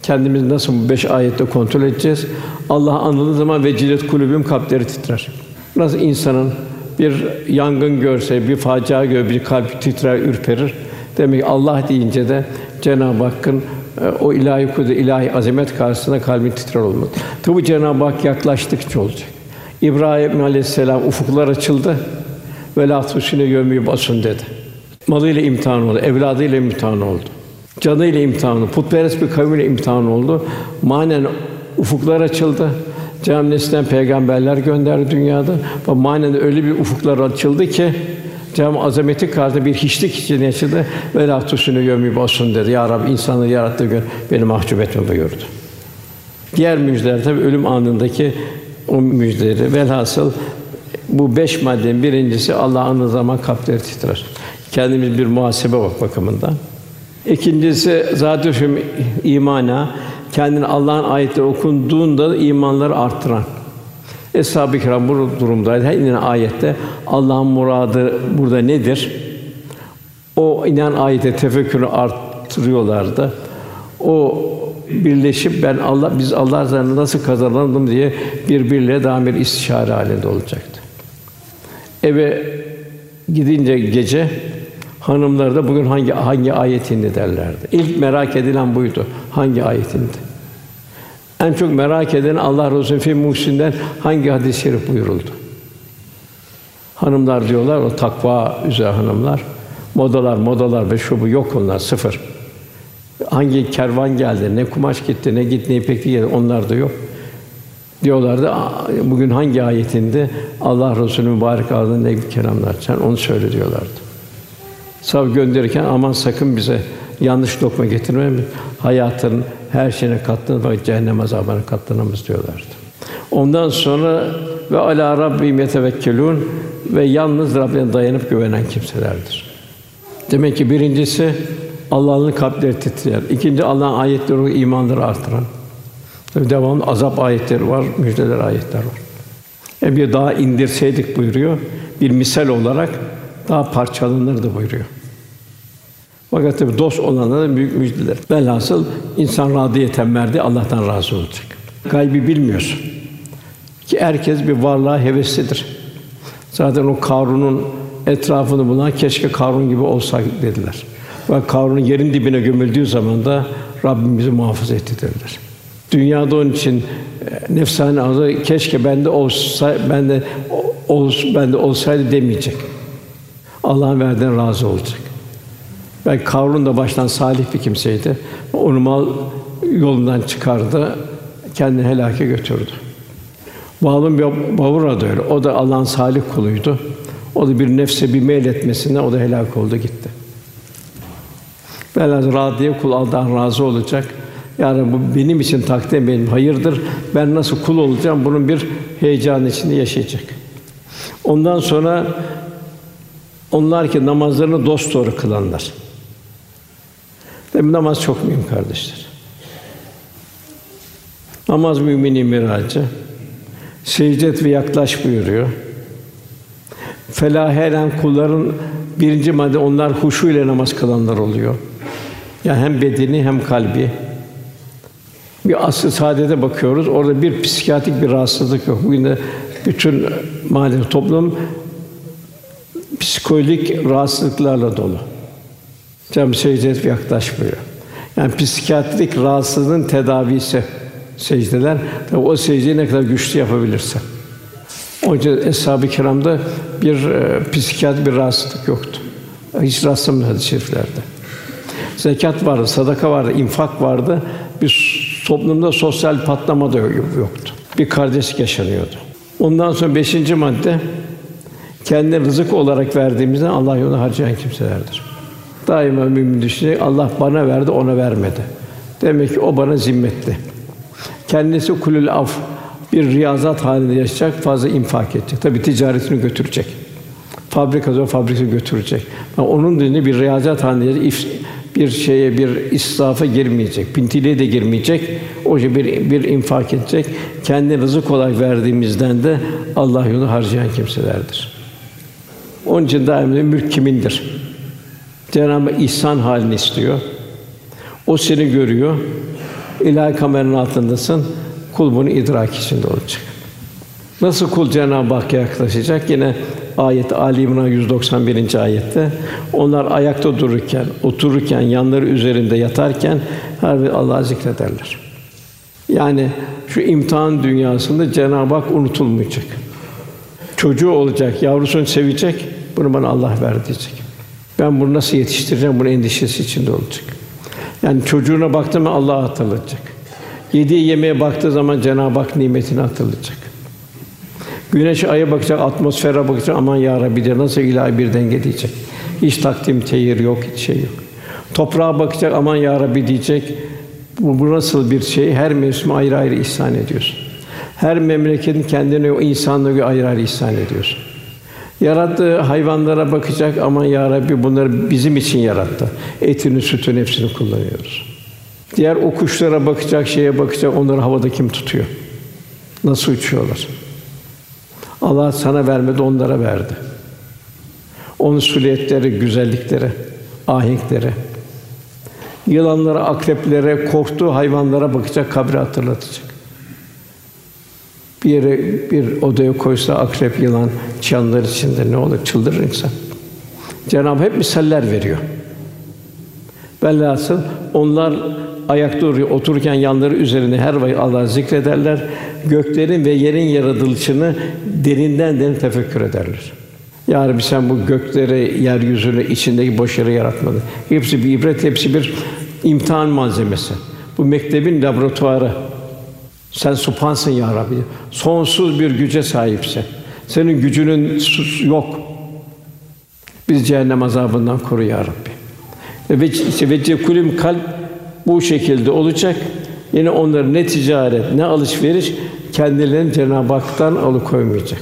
S3: kendimiz nasıl bu beş ayette kontrol edeceğiz. Allah anıldığı zaman vecilet kulübüm kalpleri titrer. Nasıl insanın bir yangın görse, bir facia gör, bir kalp titrer, ürperir. Demek ki Allah deyince de Cenab-ı Hakk'ın e, o ilahi kudret, ilahi azamet karşısında kalbin titrer olmalı. Tabi Cenab-ı Hak yaklaştıkça olacak. İbrahim Aleyhisselam ufuklar açıldı. Ve la tusine yömü basın dedi. Malıyla imtihan oldu, evladıyla imtihan oldu. Canıyla imtihan oldu, putperest bir kavmiyle imtihan oldu. Manen ufuklar açıldı. Cenab-ı peygamberler gönderdi dünyada. Ve manen öyle bir ufuklar açıldı ki Cenab-ı azameti karşısında bir hiçlik içinde yaşadı. Ve la tusunu yömü basın dedi. Ya Rabbi insanı yarattığı gün beni mahcup etme buyurdu. Diğer müjdeler tabii ölüm anındaki o müjdeleri. Velhasıl bu beş maddenin birincisi Allah anı zaman kalpleri titrer. kendimiz bir muhasebe bak bakımından. İkincisi zaten imana kendini Allah'ın ayetleri okunduğunda imanları arttıran. Eshab-ı Kiram bu durumdaydı. Her inen ayette Allah'ın muradı burada nedir? O inen ayete tefekkürü arttırıyorlardı. O birleşip ben Allah biz Allah razı nasıl kazanalım diye birbirleriyle daha bir istişare halinde olacaktı. Eve gidince gece hanımlar da bugün hangi hangi ayet indi derlerdi. İlk merak edilen buydu. Hangi ayet indi? En çok merak eden Allah Resulü fi Muhsin'den hangi hadis-i şerif buyuruldu? Hanımlar diyorlar o takva üzere hanımlar. Modalar, modalar ve şu bu yok onlar sıfır. Hangi kervan geldi, ne kumaş gitti, ne gitti, ne ipekli geldi onlar da yok. Diyorlardı bugün hangi ayetinde Allah Resulü mübarek ağzından ne kelamlar sen onu söyle diyorlardı. Sav gönderirken aman sakın bize yanlış lokma getirme hayatın her şeyine katlanır bak cehennem azabına katlanamaz diyorlardı. Ondan sonra ve ala rabbim yetevekkelun ve yalnız Rabbine dayanıp güvenen kimselerdir. Demek ki birincisi Allah'ın kalpleri titreyen. İkinci Allah'ın ayetleri imanları artıran. Tabi devamlı azap ayetleri var, müjdeler ayetler var. E bir daha indirseydik buyuruyor. Bir misal olarak daha parçalanırdı buyuruyor. Fakat tabi dost olanlara büyük müjdeler. Velhasıl insan radiyeten verdi Allah'tan razı olacak. Kalbi bilmiyorsun. Ki herkes bir varlığa heveslidir. Zaten o Karun'un etrafını bulan keşke Karun gibi olsak dediler. Ve Karun'un yerin dibine gömüldüğü zaman da Rabbim bizi muhafaza etti dediler. Dünyada onun için e, nefsane arzu keşke bende olsa ben de ol, ben de olsaydı demeyecek. Allah'ın verdiğine razı olacak. Belki Karun da baştan salih bir kimseydi. Onu mal yolundan çıkardı, kendini helake götürdü. Bir Bavura da öyle. O da Allah'ın salih kuluydu. O da bir nefse bir meyletmesine o da helak oldu gitti. Velhâsıl radiye kul Allah'tan razı olacak. Yani bu benim için takdir benim hayırdır. Ben nasıl kul olacağım bunun bir heyecan içinde yaşayacak. Ondan sonra onlar ki namazlarını dost doğru kılanlar. Tabi namaz çok mühim kardeşler. Namaz müminin miracı. Secdet ve yaklaş buyuruyor. Felah eren kulların birinci madde onlar huşu ile namaz kılanlar oluyor. Yani hem bedeni hem kalbi. Bir asıl saadete bakıyoruz. Orada bir psikiyatrik bir rahatsızlık yok. Bugün de bütün maalesef toplum psikolojik rahatsızlıklarla dolu. Cem secdet ve yaklaşmıyor. Yani psikiyatrik rahatsızlığın tedavisi secdeler. Tabi o secdeyi ne kadar güçlü yapabilirse. O yüzden eshab-ı kiramda bir e, psikiyatrik bir rahatsızlık yoktu. Hiç rastlamadı hadis-i şeriflerde. Zekat vardı, sadaka vardı, infak vardı. Bir toplumda sosyal patlama da yoktu. Bir kardeşlik yaşanıyordu. Ondan sonra beşinci madde kendi rızık olarak verdiğimizden Allah yolunda harcayan kimselerdir. Daima mümin düşünecek, Allah bana verdi, ona vermedi. Demek ki o bana zimmetli. Kendisi kulül af bir riyazat halinde yaşayacak, fazla infak edecek. Tabii ticaretini götürecek. Fabrikası fabrikası götürecek. Yani onun dini bir riyazat halinde bir şeye bir israfa girmeyecek, pintiliğe de girmeyecek. O bir bir infak edecek. Kendi rızık olarak verdiğimizden de Allah yolu harcayan kimselerdir. Onun için daima mülk kimindir? Cenab-ı ihsan halini istiyor. O seni görüyor. İlahi kameranın altındasın. Kul bunu idrak içinde olacak. Nasıl kul Cenab-ı Hakk'a yaklaşacak? Yine ayet Ali İmran 191. ayette onlar ayakta dururken, otururken, yanları üzerinde yatarken her bir Allah'ı zikrederler. Yani şu imtihan dünyasında Cenab-ı Hak unutulmayacak. Çocuğu olacak, yavrusunu sevecek, bunu bana Allah ver diyecek. Ben bunu nasıl yetiştireceğim? Bunun endişesi içinde olacak. Yani çocuğuna baktı mı Allah'ı hatırlayacak. Yediği yemeğe baktığı zaman Cenab-ı Hak nimetini hatırlayacak. Güneş aya bakacak, atmosfere bakacak. Aman ya Rabbi de nasıl ilahi bir denge diyecek. Hiç takdim tehir yok, hiç şey yok. Toprağa bakacak, aman ya Rabbi diyecek. Bu, bu nasıl bir şey? Her mevsim ayrı ayrı ihsan ediyorsun. Her memleketin kendine o insanlığı ayrı ayrı ihsan ediyorsun. Yarattığı hayvanlara bakacak ama ya Rabbi bunları bizim için yarattı. Etini, sütünü hepsini kullanıyoruz. Diğer o kuşlara bakacak, şeye bakacak, onları havada kim tutuyor? Nasıl uçuyorlar? Allah sana vermedi, onlara verdi. Onun süliyetleri, güzellikleri, ahenkleri. Yılanlara, akreplere, korktuğu hayvanlara bakacak, kabri hatırlatacak. Bir yere bir odaya koysa akrep, yılan, çanlar içinde ne olur? Çıldırır insan. Cenab-ı hep misaller veriyor. Velhasıl onlar ayakta duruyor, otururken yanları üzerine her vakit Allah zikrederler. Göklerin ve yerin yaratılışını derinden derin tefekkür ederler. Ya Rabbi sen bu gökleri, yeryüzünü, içindeki boş yeri yaratmadın. Hepsi bir ibret, hepsi bir imtihan malzemesi. Bu mektebin laboratuvarı. Sen supansın ya Rabbi. Sonsuz bir güce sahipsin. Senin gücünün yok. Biz cehennem azabından koru ya Rabbi. Ve işte ve kulim kalp bu şekilde olacak. Yine onların ne ticaret, ne alışveriş kendilerini Cenab-ı Hak'tan alıkoymayacak.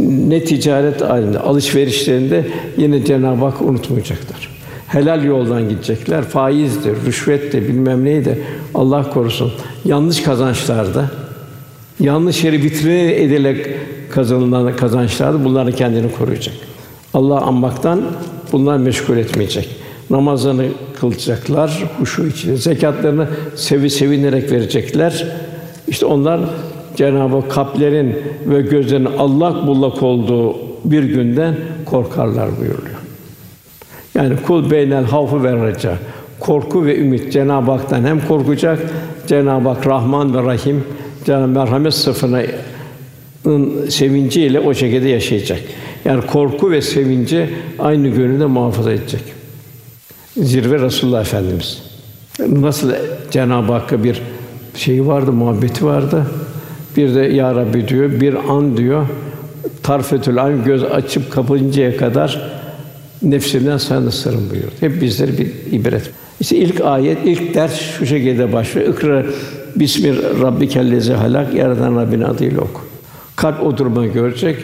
S3: Ne ticaret halinde, alışverişlerinde yine Cenab-ı Hak unutmayacaklar. Helal yoldan gidecekler. Faizdir, rüşvettir, bilmem neydi. Allah korusun. Yanlış kazançlarda, yanlış yeri vitrine edilerek kazanılan kazançlarda bunların kendini koruyacak. Allah anmaktan bunlar meşgul etmeyecek. Namazlarını kılacaklar, huşu içinde. Zekatlarını sevi sevinerek verecekler. İşte onlar Cenab-ı kalplerin ve gözlerin Allah bullak olduğu bir günden korkarlar buyuruyor. Yani kul beynel havfu ve raca. Korku ve ümit Cenab-ı Hak'tan hem korkacak, Cenab-ı Hak Rahman ve Rahim, Cenab-ı merhamet sıfırının sevinciyle o şekilde yaşayacak. Yani korku ve sevinci aynı gönülde muhafaza edecek. Zirve Resulullah Efendimiz. Nasıl Cenab-ı Hakk'a bir şeyi vardı, muhabbeti vardı. Bir de ya Rabbi diyor, bir an diyor, tarfetül an göz açıp kapayıncaya kadar nefsimden sana sırrım buyurdu. Hep bizleri bir ibret. İşte ilk ayet, ilk ders şu şekilde başlıyor. İkra Bismi Rabbikellezi halak yaradan Rabbin adıyla oku. Kalp o durumu görecek.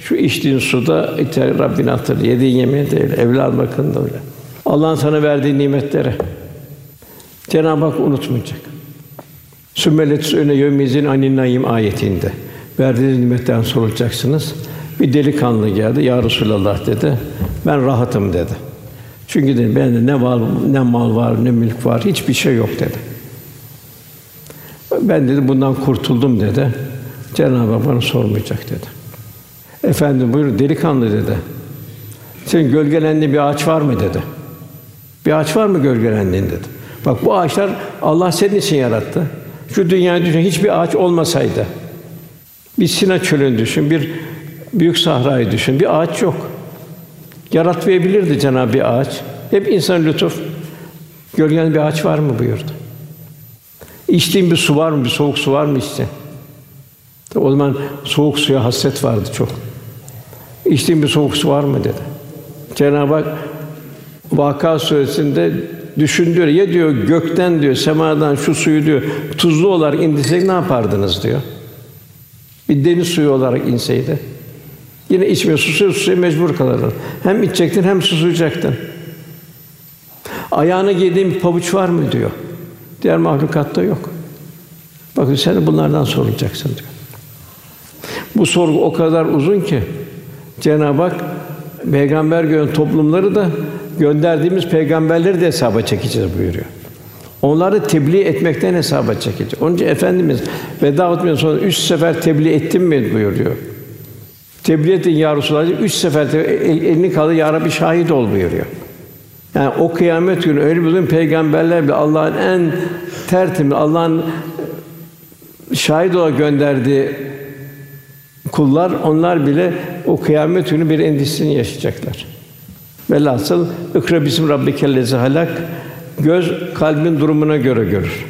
S3: Şu içtiğin suda iter Rabbini hatırla. Yediğin yemeği değil, evlat bakın da öyle. Allah'ın sana verdiği nimetleri Cenab-ı Hak unutmayacak. Sümmelet öne yömizin anin naim ayetinde verdiğiniz nimetten sorulacaksınız. Bir delikanlı geldi, ya Resulallah dedi. Ben rahatım dedi. Çünkü dedi, bende ne mal, ne mal var, ne mülk var, hiçbir şey yok dedi. Ben dedi bundan kurtuldum dedi. Cenab-ı Hak bana sormayacak dedi. Efendim buyur delikanlı dedi. Senin gölgelendiğin bir ağaç var mı dedi. Bir ağaç var mı gölgelendiğin dedi. Bak bu ağaçlar Allah senin için yarattı. Şu dünyayı düşün, hiçbir ağaç olmasaydı. Bir Sina çölünü düşün, bir büyük sahrayı düşün, bir ağaç yok. Yaratmayabilirdi Cenab-ı bir ağaç. Hep insan lütuf. Gölgen bir ağaç var mı buyurdu. İçtiğin bir su var mı? Bir soğuk su var mı işte? O zaman soğuk suya hasret vardı çok. İçtiğin bir soğuk su var mı dedi. Cenab-ı Hak Vaka suresinde düşündüyor. Ya diyor gökten diyor, semadan şu suyu diyor tuzlu olarak indirsek ne yapardınız diyor. Bir deniz suyu olarak inseydi. Yine içmiyor, susuyor, susuyor, mecbur kalırdın. Hem içecektin hem susayacaktın. Ayağına giydiğin bir pabuç var mı diyor. Diğer mahlukatta yok. Bakın sen bunlardan sorulacaksın diyor. Bu sorgu o kadar uzun ki Cenab-ı Hak peygamber gören toplumları da gönderdiğimiz peygamberleri de hesaba çekeceğiz buyuruyor. Onları tebliğ etmekten hesaba çekeceğiz. Onun için Efendimiz veda etmeden sonra üç sefer tebliğ ettim mi buyuruyor. Tebliğ ettin ya Resulallah. Üç sefer elini kaldı ya Rabbi şahit ol buyuruyor. Yani o kıyamet günü öyle bir peygamberler bile Allah'ın en tertemiz, Allah'ın şahit olarak gönderdiği kullar onlar bile o kıyamet günü bir endişesini yaşayacaklar. Velhasıl ikra bismi rabbikellezi halak göz kalbin durumuna göre görür.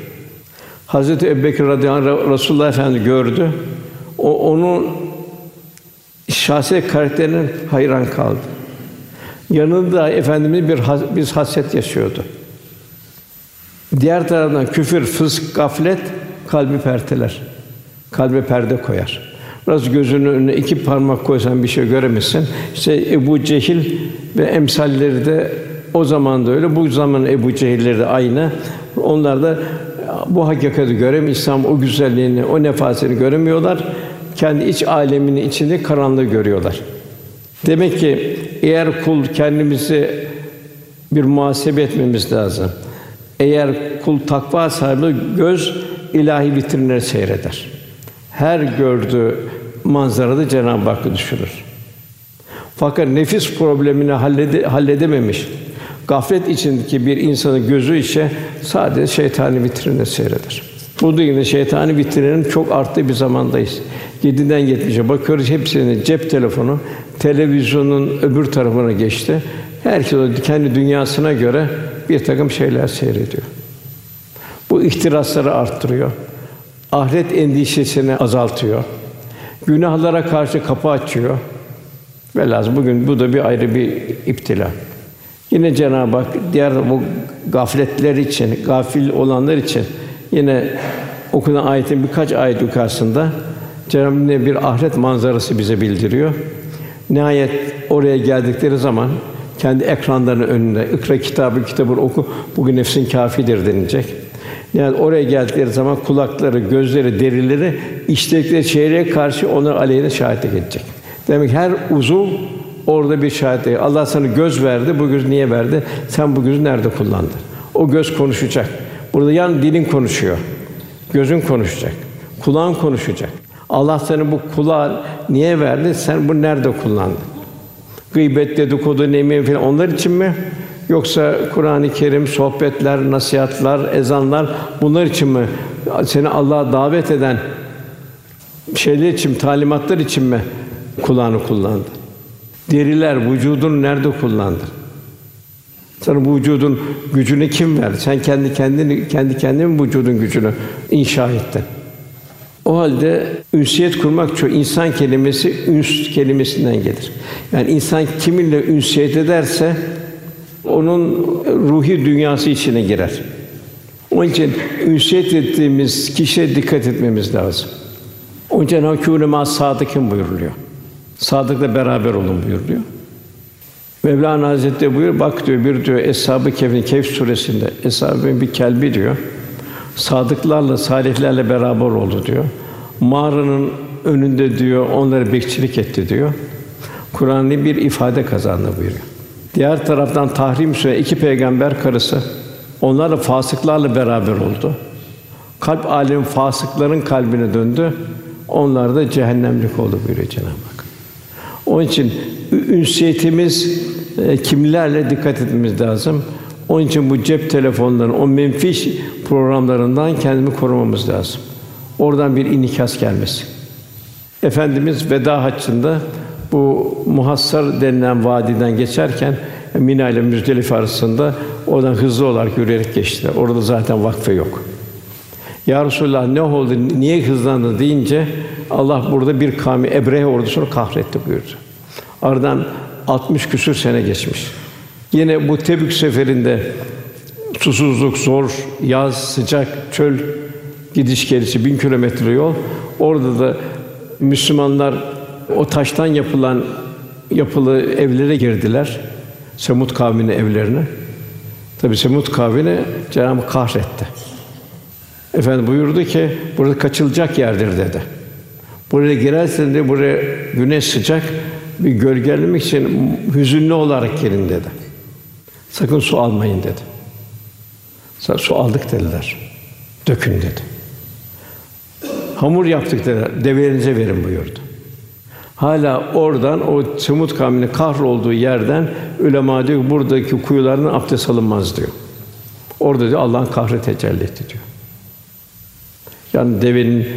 S3: Hazreti Ebubekir radıyallahu anh Resulullah Efendi gördü. O onun şahsiyet karakterine hayran kaldı. Yanında efendimiz bir biz hasret yaşıyordu. Diğer taraftan küfür, fısk, gaflet kalbi perteler. Kalbe perde koyar. Biraz gözünün önüne iki parmak koysan bir şey göremezsin. İşte Ebu Cehil ve emsalleri de o zaman da öyle, bu zaman Ebu Cehilleri de aynı. Onlar da bu hakikati görem İslam o güzelliğini, o nefasını göremiyorlar. Kendi iç aleminin içinde karanlığı görüyorlar. Demek ki eğer kul kendimizi bir muhasebe etmemiz lazım. Eğer kul takva sahibi göz ilahi vitrinleri seyreder. Her gördüğü manzarada Cenab-ı Hakk'ı düşünür. Fakat nefis problemini hallede, halledememiş, gaflet içindeki bir insanın gözü ise sadece şeytani vitrinini seyreder. Bu da yine şeytani vitrininin çok arttığı bir zamandayız. 7'den 70'e bakıyoruz hepsinin cep telefonu, televizyonun öbür tarafına geçti. Herkes o kendi dünyasına göre bir takım şeyler seyrediyor. Bu ihtirasları arttırıyor. Ahiret endişesini azaltıyor. Günahlara karşı kapı açıyor. Velhâsıl bugün bu da bir ayrı bir iptila. Yine Cenab-ı Hak diğer bu gafletler için, gafil olanlar için yine okunan ayetin birkaç ayet yukarısında Cenab-ı bir ahiret manzarası bize bildiriyor. Nihayet oraya geldikleri zaman kendi ekranlarının önünde ikra kitabı kitabı oku bugün nefsin kafidir denilecek. Yani oraya geldikleri zaman kulakları, gözleri, derileri işledikleri çeyreye karşı onlar aleyhine şahitlik edecek. Demek her uzuv orada bir şahitlik. Allah sana göz verdi. Bu göz niye verdi? Sen bu gözü nerede kullandın? O göz konuşacak. Burada yan dilin konuşuyor. Gözün konuşacak. Kulağın konuşacak. Allah sana bu kulağı niye verdi? Sen bu nerede kullandın? Gıybet, dedikodu, nemin falan onlar için mi? Yoksa Kur'an-ı Kerim, sohbetler, nasihatlar, ezanlar bunlar için mi? Seni Allah'a davet eden şeyler için, talimatlar için mi kulağını kullandı? Deriler, vücudunu nerede kullandı? Sana bu vücudun gücünü kim verdi? Sen kendi kendini, kendi kendine vücudun gücünü inşa ettin? O halde ünsiyet kurmak çok insan kelimesi üns kelimesinden gelir. Yani insan kiminle ünsiyet ederse onun ruhi dünyası içine girer. Onun için ünsiyet ettiğimiz kişiye dikkat etmemiz lazım. Onun için hâkûne sadıkın buyuruluyor. Sadıkla beraber olun buyuruluyor. Mevlana Hazretleri buyur, bak diyor bir diyor Eshab-ı Kehf'in Kehf suresinde Eshab-ı bir kelbi diyor. Sadıklarla, salihlerle beraber oldu diyor. Mağaranın önünde diyor onları bekçilik etti diyor. Kur'an'ı bir ifade kazandı buyuruyor. Diğer taraftan Tahrim Sûre iki peygamber karısı onlarla fasıklarla beraber oldu. Kalp alemi fasıkların kalbine döndü. Onlar da cehennemlik oldu buyuruyor Cenab-ı Hak. Onun için ünsiyetimiz e, kimlerle dikkat etmemiz lazım. Onun için bu cep telefonlarının o menfi programlarından kendimi korumamız lazım. Oradan bir inikas gelmesi. Efendimiz veda haccında bu Muhassar denilen vadiden geçerken Mina ile Müzdelife arasında oradan hızlı olarak yürüyerek geçtiler. Orada zaten vakfe yok. Ya Resulallah ne oldu? Niye hızlandı deyince Allah burada bir kavmi Ebrehe ordusunu kahretti buyurdu. Aradan 60 küsür sene geçmiş. Yine bu Tebük seferinde susuzluk, zor, yaz, sıcak, çöl gidiş gelişi bin kilometre yol. Orada da Müslümanlar o taştan yapılan yapılı evlere girdiler. Semut kavminin evlerine. Tabi Semut kavmini Cenab-ı kahretti. Efendim buyurdu ki burada kaçılacak yerdir dedi. Buraya girersen de buraya güneş sıcak bir gölgelemek için hüzünlü olarak girin dedi. Sakın su almayın dedi. Su aldık dediler. Dökün dedi. Hamur yaptık dediler. Develerinize verin buyurdu. Hala oradan o Semut kavminin kahrolduğu yerden ulema diyor buradaki kuyulardan abdest alınmaz diyor. Orada diyor Allah'ın kahri tecelli etti diyor. Yani devenin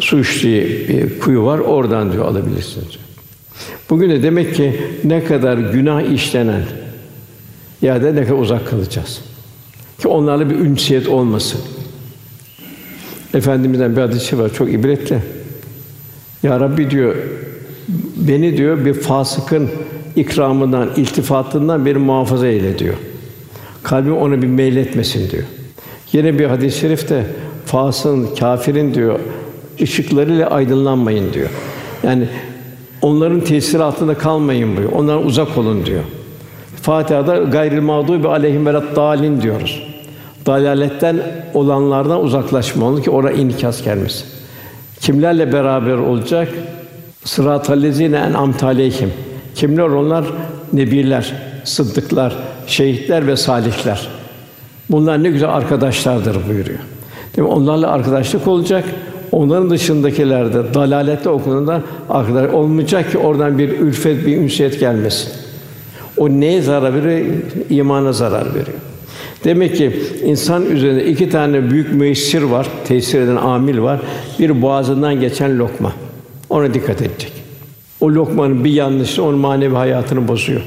S3: su içtiği bir kuyu var, oradan diyor alabilirsiniz diyor. Bugün de demek ki ne kadar günah işlenen da ne kadar uzak kalacağız. Ki onlarla bir ünsiyet olmasın. Efendimizden bir hadisi var çok ibretli. Ya Rabbi diyor beni diyor bir fasıkın ikramından, iltifatından bir muhafaza eyle diyor. Kalbim ona bir meyletmesin diyor. Yine bir hadis-i şerifte fasığın, kafirin diyor ışıklarıyla aydınlanmayın diyor. Yani onların tesiri altında kalmayın buyuruyor. Ondan uzak olun diyor. Fatiha'da gayril mağdubi aleyhim velat dalin diyoruz. Dalaletten olanlardan uzaklaşma olun ki oraya inikas gelmesin. Kimlerle beraber olacak? Sıratal lezine en amtaleyhim. Kimler onlar? Nebiler, sıddıklar, şehitler ve salihler. Bunlar ne güzel arkadaşlardır buyuruyor. Değil mi? Onlarla arkadaşlık olacak. Onların dışındakilerde dalalette okulunda arkadaş olmayacak ki oradan bir ülfet, bir ünsiyet gelmesin. O neye zarar veriyor? İmana zarar veriyor. Demek ki insan üzerinde iki tane büyük müessir var, tesir eden amil var. Bir boğazından geçen lokma. Ona dikkat edecek. O lokmanın bir yanlışı onun manevi hayatını bozuyor.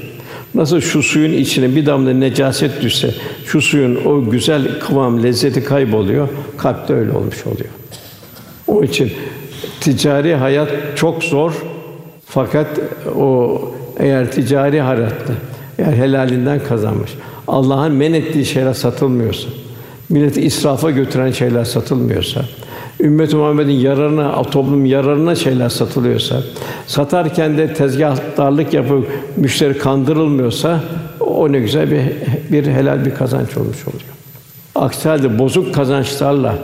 S3: Nasıl şu suyun içine bir damla necaset düşse, şu suyun o güzel kıvam, lezzeti kayboluyor, kalpte öyle olmuş oluyor. O için ticari hayat çok zor. Fakat o eğer ticari hayatta, eğer helalinden kazanmış, Allah'ın men ettiği şeyler satılmıyorsa, milleti israfa götüren şeyler satılmıyorsa, ümmet Muhammed'in yararına, toplum yararına şeyler satılıyorsa, satarken de tezgahtarlık yapıp müşteri kandırılmıyorsa o ne güzel bir bir helal bir kazanç olmuş oluyor. Aksi halde bozuk kazançlarla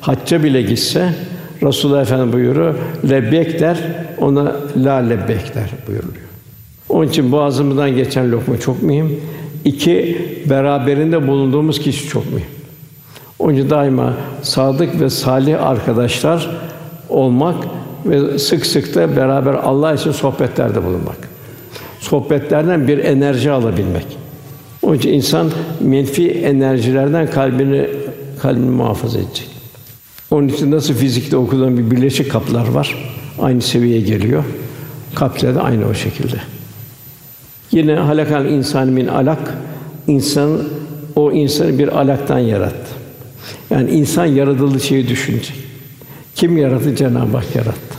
S3: hacca bile gitse Resulullah Efendimiz buyuruyor, lebbek der, ona la lebbek der buyuruluyor. Onun için boğazımızdan geçen lokma çok mühim. İki, beraberinde bulunduğumuz kişi çok mühim. Onun için daima sadık ve salih arkadaşlar olmak ve sık sık da beraber Allah için sohbetlerde bulunmak. Sohbetlerden bir enerji alabilmek. Onun için insan menfi enerjilerden kalbini kalbini muhafaza edecek. Onun için nasıl fizikte okulan bir birleşik kaplar var. Aynı seviyeye geliyor. Kalpte aynı o şekilde. Yine halakal insan min alak insan o insanı bir alaktan yarattı. Yani insan yaratıldığı şeyi düşünecek. Kim yarattı? Cenab-ı Hak yarattı.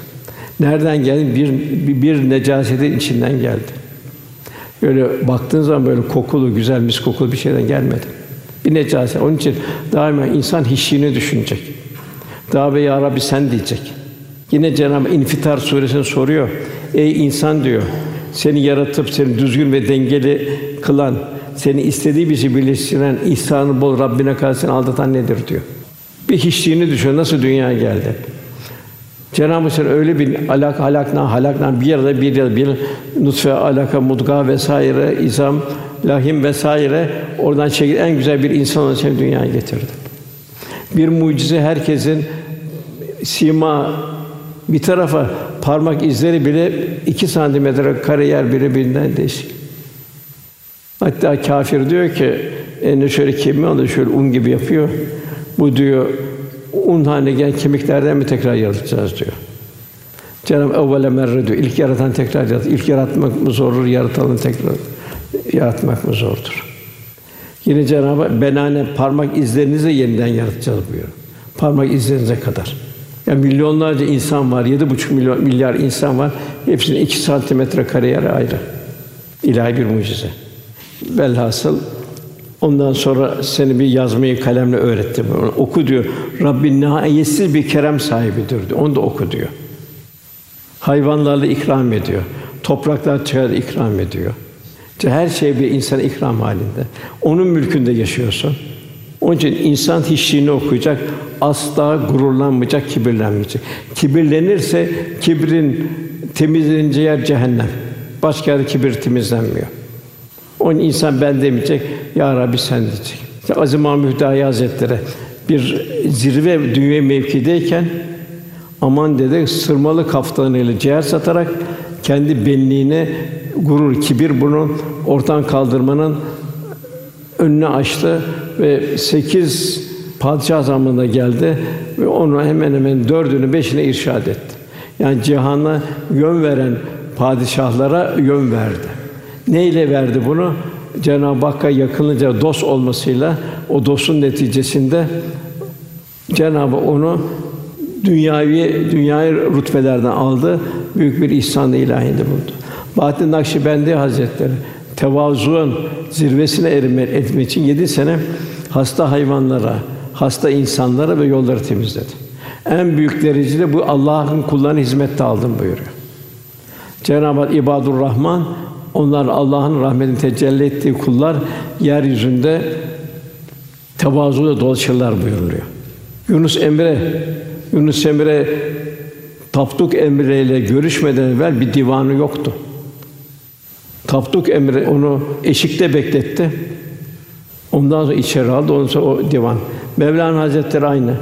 S3: Nereden geldi? Bir, bir, necasetin içinden geldi. Böyle baktığın zaman böyle kokulu, güzel, mis kokulu bir şeyden gelmedi. Bir necaset. Onun için daima insan hiçliğini düşünecek. Daha ve ya Rabbi sen diyecek. Yine Cenab-ı İnfitar suresinde soruyor. Ey insan diyor. Seni yaratıp seni düzgün ve dengeli kılan, seni istediği bir şey birleştiren, ihsanı bol Rabbine karşı seni aldatan nedir diyor. Bir hiçliğini düşün. Nasıl dünyaya geldi? Cenab-ı Hak öyle bir alak halakna halakna bir arada bir arada bir nutfe alaka mudga vesaire izam lahim vesaire oradan çekil en güzel bir insan olarak seni dünyaya getirdi. Bir mucize herkesin sima bir tarafa parmak izleri bile iki santimetre kare yer birbirinden değişik. Hatta kafir diyor ki, eline şöyle kemiği alıyor, şöyle un gibi yapıyor. Bu diyor, un haline gelen kemiklerden mi tekrar yaratacağız diyor. Cenab-ı evvele merre diyor. İlk yaratan tekrar yarat. İlk yaratmak mı zordur, yaratanı tekrar yaratmak mı zordur? Yine Cenab-ı Hak benane parmak izlerinizi yeniden yaratacağız buyuruyor. Parmak izlerinize kadar. Yani milyonlarca insan var, yedi buçuk milyon milyar insan var. Hepsinin iki santimetre kare yer ayrı. İlahi bir mucize. Velhasıl ondan sonra seni bir yazmayı kalemle öğretti. Onu oku diyor. Rabbin nihayetsiz bir kerem sahibidir diyor. Onu da oku diyor. Hayvanlarla ikram ediyor. Topraklar çıkar ikram ediyor. Her şey bir insan ikram halinde. Onun mülkünde yaşıyorsun. Onun için insan hiçliğini okuyacak, asla gururlanmayacak, kibirlenmeyecek. Kibirlenirse kibrin temizlenince yer cehennem. Başka yerde kibir temizlenmiyor. Onun insan ben demeyecek, ya Rabbi sen diyecek. İşte Aziz Mahmud Hüdayi Hazretleri bir zirve dünya mevkideyken aman dedi sırmalı kaftanıyla ciğer satarak kendi benliğine gurur, kibir bunu ortadan kaldırmanın önüne açtı ve sekiz padişah zamanında geldi ve onu hemen hemen dördünü beşine irşad etti. Yani cihana yön veren padişahlara yön verdi. Neyle verdi bunu? Cenab-ı Hakk'a yakınlıca dost olmasıyla o dostun neticesinde Cenab-ı onu dünyavi dünyayı rütbelerden aldı. Büyük bir ihsan ilahinde buldu. Bahattin Nakşibendi Hazretleri tevazuun zirvesine ermek etmek için yedi sene hasta hayvanlara, hasta insanlara ve yolları temizledi. En büyük derecede bu Allah'ın kullarına hizmette aldım buyuruyor. Cenab-ı Hak ibadur Rahman onlar Allah'ın rahmetini tecelli ettiği kullar yeryüzünde tevazuyla dolaşırlar buyuruluyor. Yunus Emre Yunus Emre Tapduk Emre ile görüşmeden evvel bir divanı yoktu. Tapduk Emre onu eşikte bekletti. Ondan sonra içeri aldı, ondan sonra o divan. Mevlana Hazretleri aynı.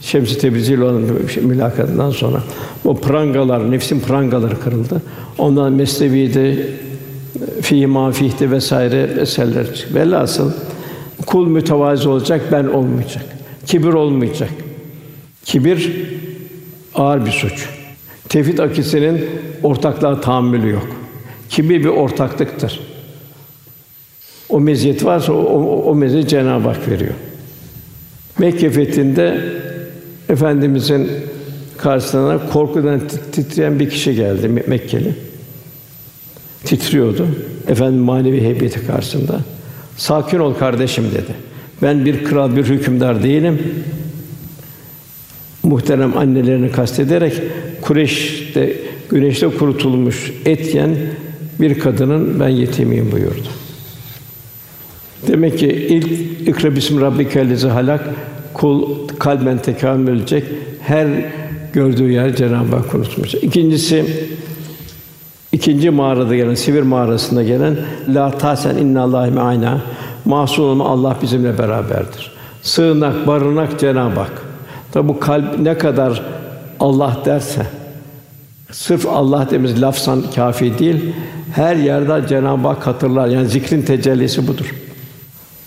S3: Şems-i Tebrizi ile olan şey, mülakatından sonra o prangalar, nefsin prangaları kırıldı. Ondan Mesnevi'de fi mafihte vesaire eserler. Velhasıl kul mütevazi olacak, ben olmayacak. Kibir olmayacak. Kibir ağır bir suç. Tevhid akisinin ortaklığa tahammülü yok. Kibir bir ortaklıktır. O meziyet varsa o, o, o meziyet Cenab-ı Hak veriyor. Mekke fethinde Efendimizin karşısına korkudan titreyen bir kişi geldi Mekkeli. Titriyordu. Efendim manevi heybeti karşısında. Sakin ol kardeşim dedi. Ben bir kral, bir hükümdar değilim. Muhterem annelerini kastederek Kureyş'te güneşte kurutulmuş et yiyen bir kadının ben yetimiyim buyurdu. Demek ki ilk ikra bismi rabbikellezi halak kul kalben tekamül edecek. Her gördüğü yer Cenab-ı Hak konuşmuş. İkincisi ikinci mağarada gelen Sivir mağarasında gelen la tasen innallahi me'ana mahsul olma Allah bizimle beraberdir. Sığınak, barınak Cenab-ı Hak. Tabi bu kalp ne kadar Allah derse sırf Allah dememiz lafsan kafi değil. Her yerde Cenab-ı Hak hatırlar. Yani zikrin tecellisi budur.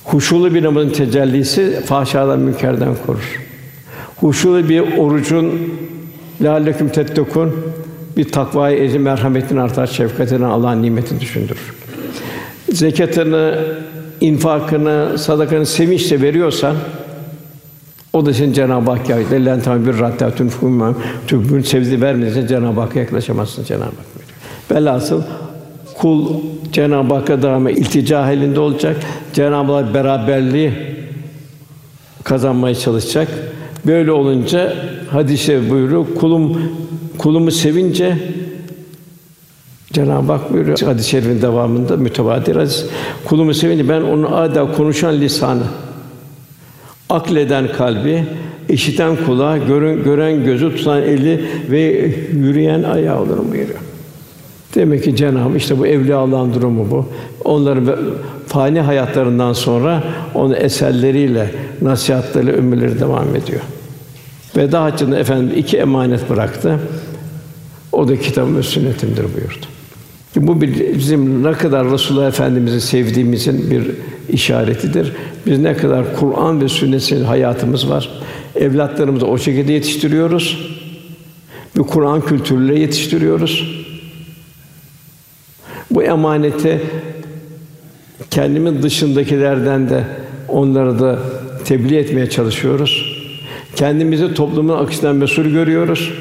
S3: Huşulu bir namazın tecellisi fahşadan münkerden korur. Huşulu bir orucun lâleküm tettekûn bir takvayı ezi merhametin artar, şefkatini Allah'ın nimetini düşündürür. Zekatını, infakını, sadakanı sevinçle veriyorsan o da senin Cenab-ı Hak yahit tamam bir raddatun fumma tübün sevdi vermediyse Cenab-ı Hakk'a yaklaşamazsın Cenab-ı Hak. Velhasıl kul Cenab-ı Hakk'a daima iltica halinde olacak. Cenab-ı Hak beraberliği kazanmaya çalışacak. Böyle olunca hadise buyuruyor. Kulum kulumu sevince Cenab-ı Hak buyuruyor hadis-i şerifin devamında mütevatir hadis. Kulumu sevince ben onu ada konuşan lisanı, akleden kalbi, işiten kulağı, gören, gören gözü, tutan eli ve yürüyen ayağı olurum buyuruyor. Demek ki Cenab-ı işte bu evliya Allah'ın durumu bu. Onların fani hayatlarından sonra onun eserleriyle, nasihatleri, ömürleri devam ediyor. Ve daha haccında efendim iki emanet bıraktı. O da kitabım ve sünnetimdir buyurdu. Bu bizim ne kadar Resulullah Efendimizi sevdiğimizin bir işaretidir. Biz ne kadar Kur'an ve sünnetin hayatımız var. Evlatlarımızı o şekilde yetiştiriyoruz. Bir Kur'an kültürüyle yetiştiriyoruz. Emaneti kendimin dışındakilerden de onları da tebliğ etmeye çalışıyoruz. Kendimizi toplumun akışından mesul görüyoruz.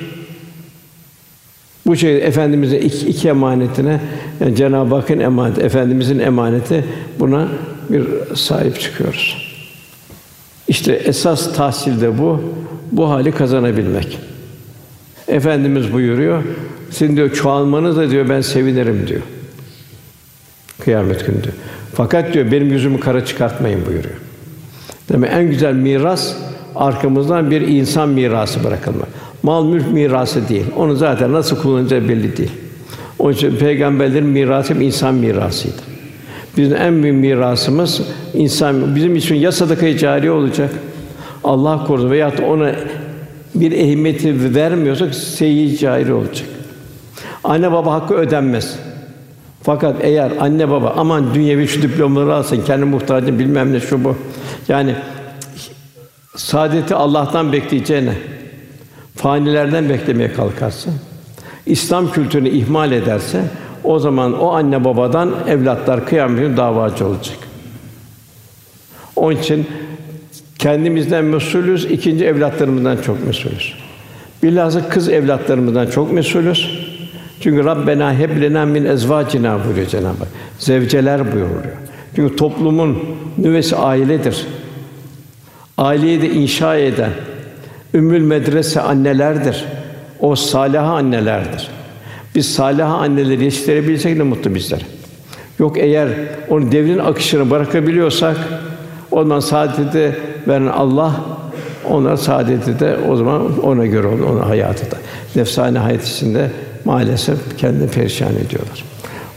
S3: Bu şey efendimizin iki, iki emanetine yani Cenab-ı Hakk'ın emaneti, efendimizin emaneti buna bir sahip çıkıyoruz. İşte esas tahsil de bu. Bu hali kazanabilmek. Efendimiz buyuruyor. Sizin diyor çoğalmanız da diyor ben sevinirim diyor. Kıyamet günü. Fakat diyor benim yüzümü kara çıkartmayın buyuruyor. Demek en güzel miras arkamızdan bir insan mirası bırakılma. Mal mülk mirası değil. Onu zaten nasıl kullanacağı belli değil. Onun için peygamberlerin mirası insan mirasıydı. Bizim en büyük mirasımız insan. Bizim için ya sadaka cari olacak. Allah korusun veya ona bir ehemmiyeti vermiyorsak seyyi cari olacak. Anne baba hakkı ödenmez. Fakat eğer anne baba aman dünyevi şu diplomaları alsın, kendi muhtacı bilmem ne şu bu. Yani saadeti Allah'tan bekleyeceğine fanilerden beklemeye kalkarsa, İslam kültürünü ihmal ederse o zaman o anne babadan evlatlar kıyamet günü davacı olacak. Onun için kendimizden mesulüz, ikinci evlatlarımızdan çok mesulüz. Bilhassa kız evlatlarımızdan çok mesulüz. Çünkü Rabbena heb lena min ezvacina buyuruyor Cenab-ı Hak. Zevceler buyuruyor. Çünkü toplumun nüvesi ailedir. Aileyi de inşa eden ümmül medrese annelerdir. O salih annelerdir. Biz salih anneleri yetiştirebilsek ne mutlu bizlere. Yok eğer onu devrin akışını bırakabiliyorsak o zaman saadeti veren Allah ona saadeti de o zaman ona göre olur, onun hayatı da. Nefsane hayat içinde maalesef kendini perişan ediyorlar.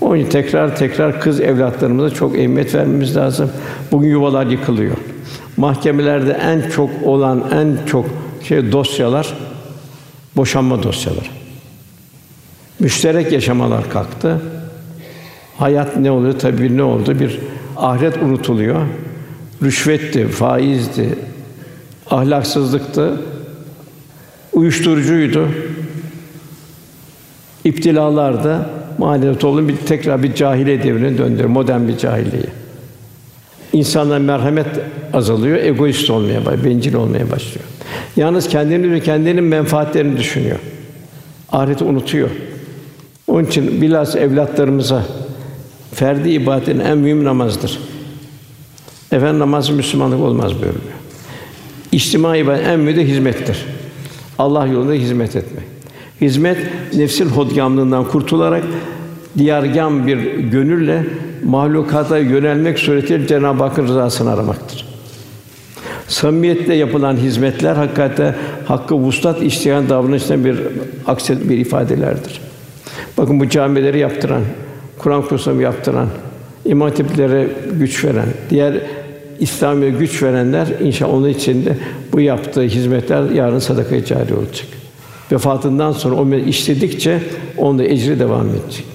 S3: Onun için tekrar tekrar kız evlatlarımıza çok ehemmiyet vermemiz lazım. Bugün yuvalar yıkılıyor. Mahkemelerde en çok olan en çok şey dosyalar boşanma dosyaları. Müşterek yaşamalar kalktı. Hayat ne oluyor? Tabii ne oldu? Bir ahiret unutuluyor. Rüşvetti, faizdi, ahlaksızlıktı, uyuşturucuydu. İptilalarda mahalle toplum bir tekrar bir cahiliye devrine döndü, modern bir cahiliye. İnsanlar merhamet azalıyor, egoist olmaya başlıyor, bencil olmaya başlıyor. Yalnız kendini ve kendinin menfaatlerini düşünüyor. Ahireti unutuyor. Onun için bilhas evlatlarımıza ferdi ibadetin en mühim namazdır. Efendim namaz Müslümanlık olmaz buyuruyor. İçtima ibadet en mühim de hizmettir. Allah yolunda hizmet etmek. Hizmet nefsin hodgamlığından kurtularak diyargâm bir gönülle mahlukata yönelmek suretiyle Cenab-ı Hakk'ın rızasını aramaktır. Samimiyetle yapılan hizmetler hakikaten hakkı vuslat isteyen davranıştan bir akset bir ifadelerdir. Bakın bu camileri yaptıran, Kur'an kurslarını yaptıran, imam hatiplere güç veren, diğer İslamiye güç verenler inşallah onun içinde bu yaptığı hizmetler yarın sadaka-i cari olacak. Vefatından sonra o işledikçe onda ecri devam edecek.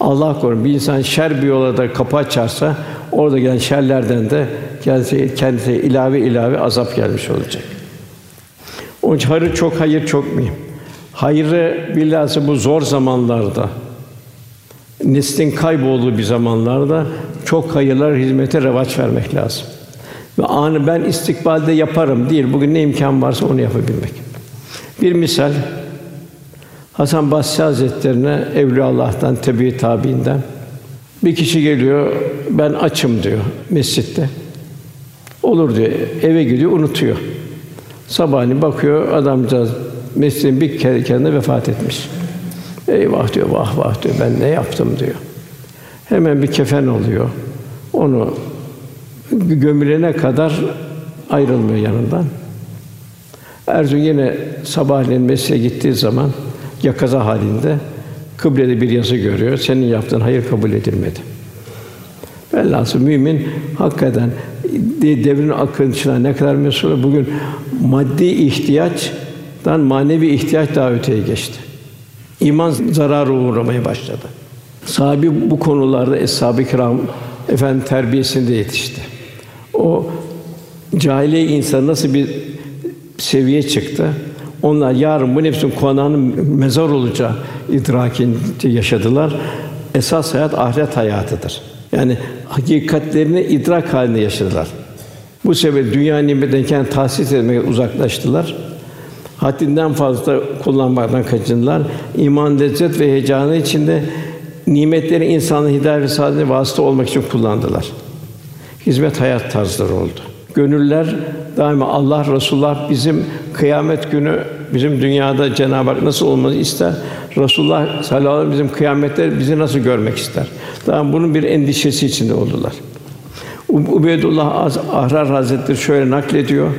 S3: Allah korusun bir insan şer bir yola da kapı açarsa orada gelen şerlerden de kendisi kendisine ilave ilave azap gelmiş olacak. Onun için hayır çok hayır çok mühim. Hayrı bilhassa bu zor zamanlarda neslin kaybolduğu bir zamanlarda çok hayırlar hizmete revaç vermek lazım. Ve anı ben istikbalde yaparım değil. Bugün ne imkan varsa onu yapabilmek. Bir misal Hasan Basri Hazretlerine Evliya Allah'tan tebi tabiinden bir kişi geliyor, ben açım diyor mescitte. Olur diyor, eve gidiyor, unutuyor. Sabahleyin bakıyor, adamcağız mescidin bir kere kendine vefat etmiş. Eyvah diyor, vah vah diyor, ben ne yaptım diyor. Hemen bir kefen oluyor. Onu gömülene kadar ayrılmıyor yanından. Erzurum yine sabahleyin mesleğe gittiği zaman yakaza halinde kıblede bir yazı görüyor. Senin yaptığın hayır kabul edilmedi. Velhâsıl mümin hakikaten devrin akıntısına ne kadar mesul bugün maddi ihtiyaçtan manevi ihtiyaç daha öteye geçti. İman zararı uğramaya başladı. Sahabi bu konularda eshab-ı kiram efendim terbiyesinde yetişti. O cahiliye insan nasıl bir seviye çıktı? Onlar yarın bu nefsin konağının mezar olacağı idrakinde yaşadılar. Esas hayat ahiret hayatıdır. Yani hakikatlerini idrak halinde yaşadılar. Bu sebeple dünya nimetinden tahsis etmeye uzaklaştılar. Haddinden fazla kullanmaktan kaçındılar. İman, lezzet ve heyecanı içinde nimetleri insanın hidayet ve saadetine vasıta olmak için kullandılar. Hizmet hayat tarzları oldu. Gönüller daima Allah Resulullah bizim kıyamet günü bizim dünyada Cenab-ı Hak nasıl olması ister? Resulullah sallallahu aleyhi ve sellem bizim kıyamette bizi nasıl görmek ister? Daha bunun bir endişesi içinde oldular. Ubeydullah Az Ahrar Hazretleri şöyle naklediyor.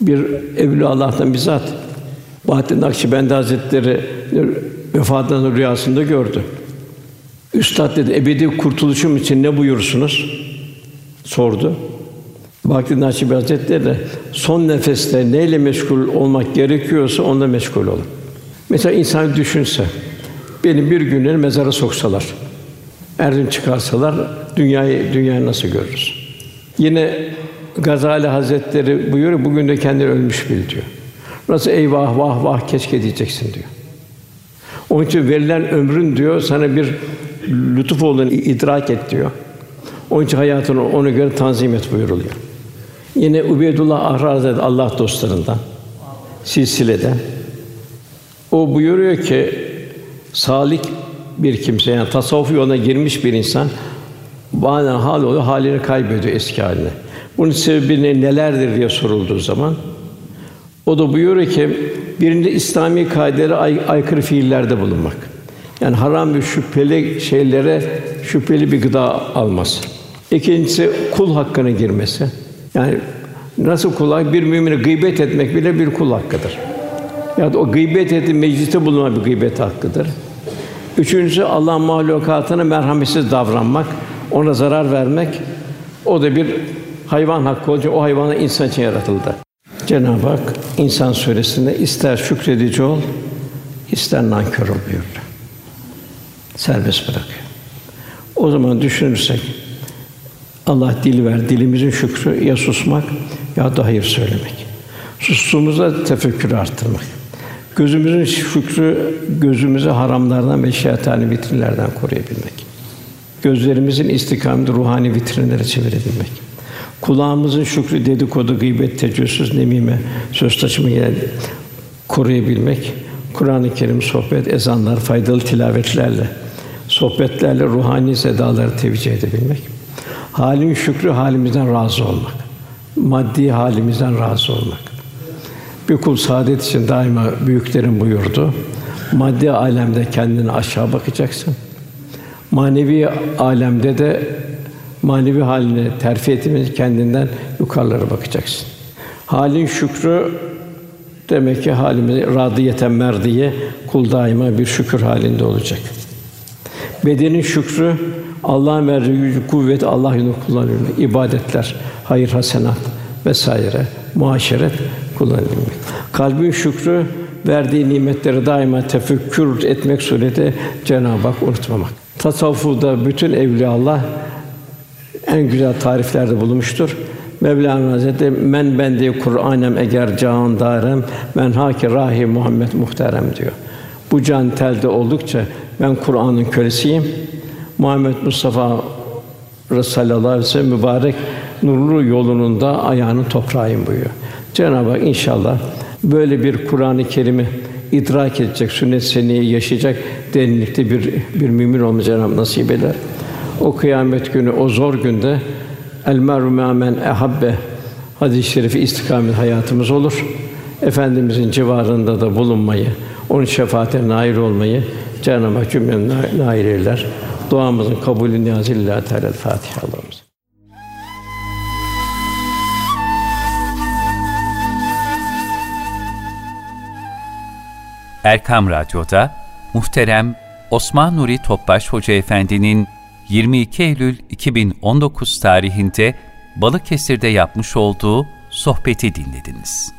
S3: Bir evliya Allah'tan bizzat Bahattin Nakşibendi Hazretleri vefatından rüyasında gördü. Üstad dedi, ebedi kurtuluşum için ne buyursunuz? Sordu. Bahattin Nakşibendi Hazretleri de son nefeste neyle meşgul olmak gerekiyorsa onda meşgul olun. Mesela insan düşünse, benim bir günleri mezara soksalar, Erdem çıkarsalar dünyayı dünyayı nasıl görürüz? Yine Gazali Hazretleri buyuruyor, bugün de kendini ölmüş bil diyor. Nasıl eyvah vah vah keşke diyeceksin diyor. Onun için verilen ömrün diyor sana bir lütuf olduğunu idrak et diyor. Onun için hayatını ona göre tanzim et buyuruluyor. Yine Ubeydullah Ahrar Allah dostlarından silsilede o buyuruyor ki salik bir kimse yani tasavvuf yoluna girmiş bir insan bazen hal oluyor halini kaybediyor eski haline. Bunun sebebi nelerdir diye sorulduğu zaman o da buyuruyor ki Birinde İslami kaidelere ay, aykırı fiillerde bulunmak. Yani haram ve şüpheli şeylere şüpheli bir gıda alması. İkincisi kul hakkına girmesi. Yani nasıl kul bir mümini gıybet etmek bile bir kul hakkıdır. Ya da o gıybet ettiği mecliste bulunan bir gıybet hakkıdır. Üçüncüsü Allah mahlukatına merhametsiz davranmak, ona zarar vermek. O da bir hayvan hakkı olacak. O hayvanı insan için yaratıldı. Cenab-ı Hak insan suresinde ister şükredici ol, ister nankör ol buyurdu. Serbest bırakıyor. O zaman düşünürsek Allah dil ver, dilimizin şükrü ya susmak ya da hayır söylemek. Sustuğumuzda tefekkür arttırmak. Gözümüzün şükrü gözümüzü haramlardan ve şeytani vitrinlerden koruyabilmek. Gözlerimizin istikameti ruhani vitrinlere çevirebilmek. Kulağımızın şükrü dedikodu, gıybet, tecessüs, nemime, söz taşıma koruyabilmek. Kur'an-ı Kerim sohbet, ezanlar, faydalı tilavetlerle, sohbetlerle ruhani sedaları tevcih edebilmek. Halin şükrü halimizden razı olmak. Maddi halimizden razı olmak. Bir kul saadet için daima büyüklerin buyurdu. Maddi alemde kendini aşağı bakacaksın. Manevi alemde de manevi haline terfi etmesi kendinden yukarılara bakacaksın. Halin şükrü demek ki halimizi radiyeten merdiye kul daima bir şükür halinde olacak. Bedenin şükrü Allah'ın verdiği gücü, kuvveti Allah yolunda kullanıyor. İbadetler, hayır, hasenat vesaire, muaşeret kullanılıyor. Kalbin şükrü verdiği nimetleri daima tefekkür etmek sureti Cenab-ı Hak unutmamak. Tasavvufta bütün evliya Allah en güzel tariflerde bulunmuştur. Mevlana Hazretleri men bende Kur'anem eğer can darem men haki rahi Muhammed muhterem diyor. Bu can telde oldukça ben Kur'an'ın kölesiyim. Muhammed Mustafa sallallahu aleyhi ve sellem mübarek nurlu yolunun da ayağının toprağıyım buyuruyor. Cenab-ı Hak inşallah böyle bir Kur'an-ı Kerim'i idrak edecek, sünnet seniyi yaşayacak derinlikte bir bir mümin olma Cenab-ı nasip eder. O kıyamet günü, o zor günde el meru men ehabbe hadis-i şerifi istikamet hayatımız olur. Efendimizin civarında da bulunmayı, onun şefaatine nail olmayı Cenab-ı Hak cümlemize nail eyler. Duamızın kabulü niyazillah Teala Fatiha Allah'ımız.
S1: Erkam Radyo'da muhterem Osman Nuri Topbaş Hoca Efendi'nin 22 Eylül 2019 tarihinde Balıkesir'de yapmış olduğu sohbeti dinlediniz.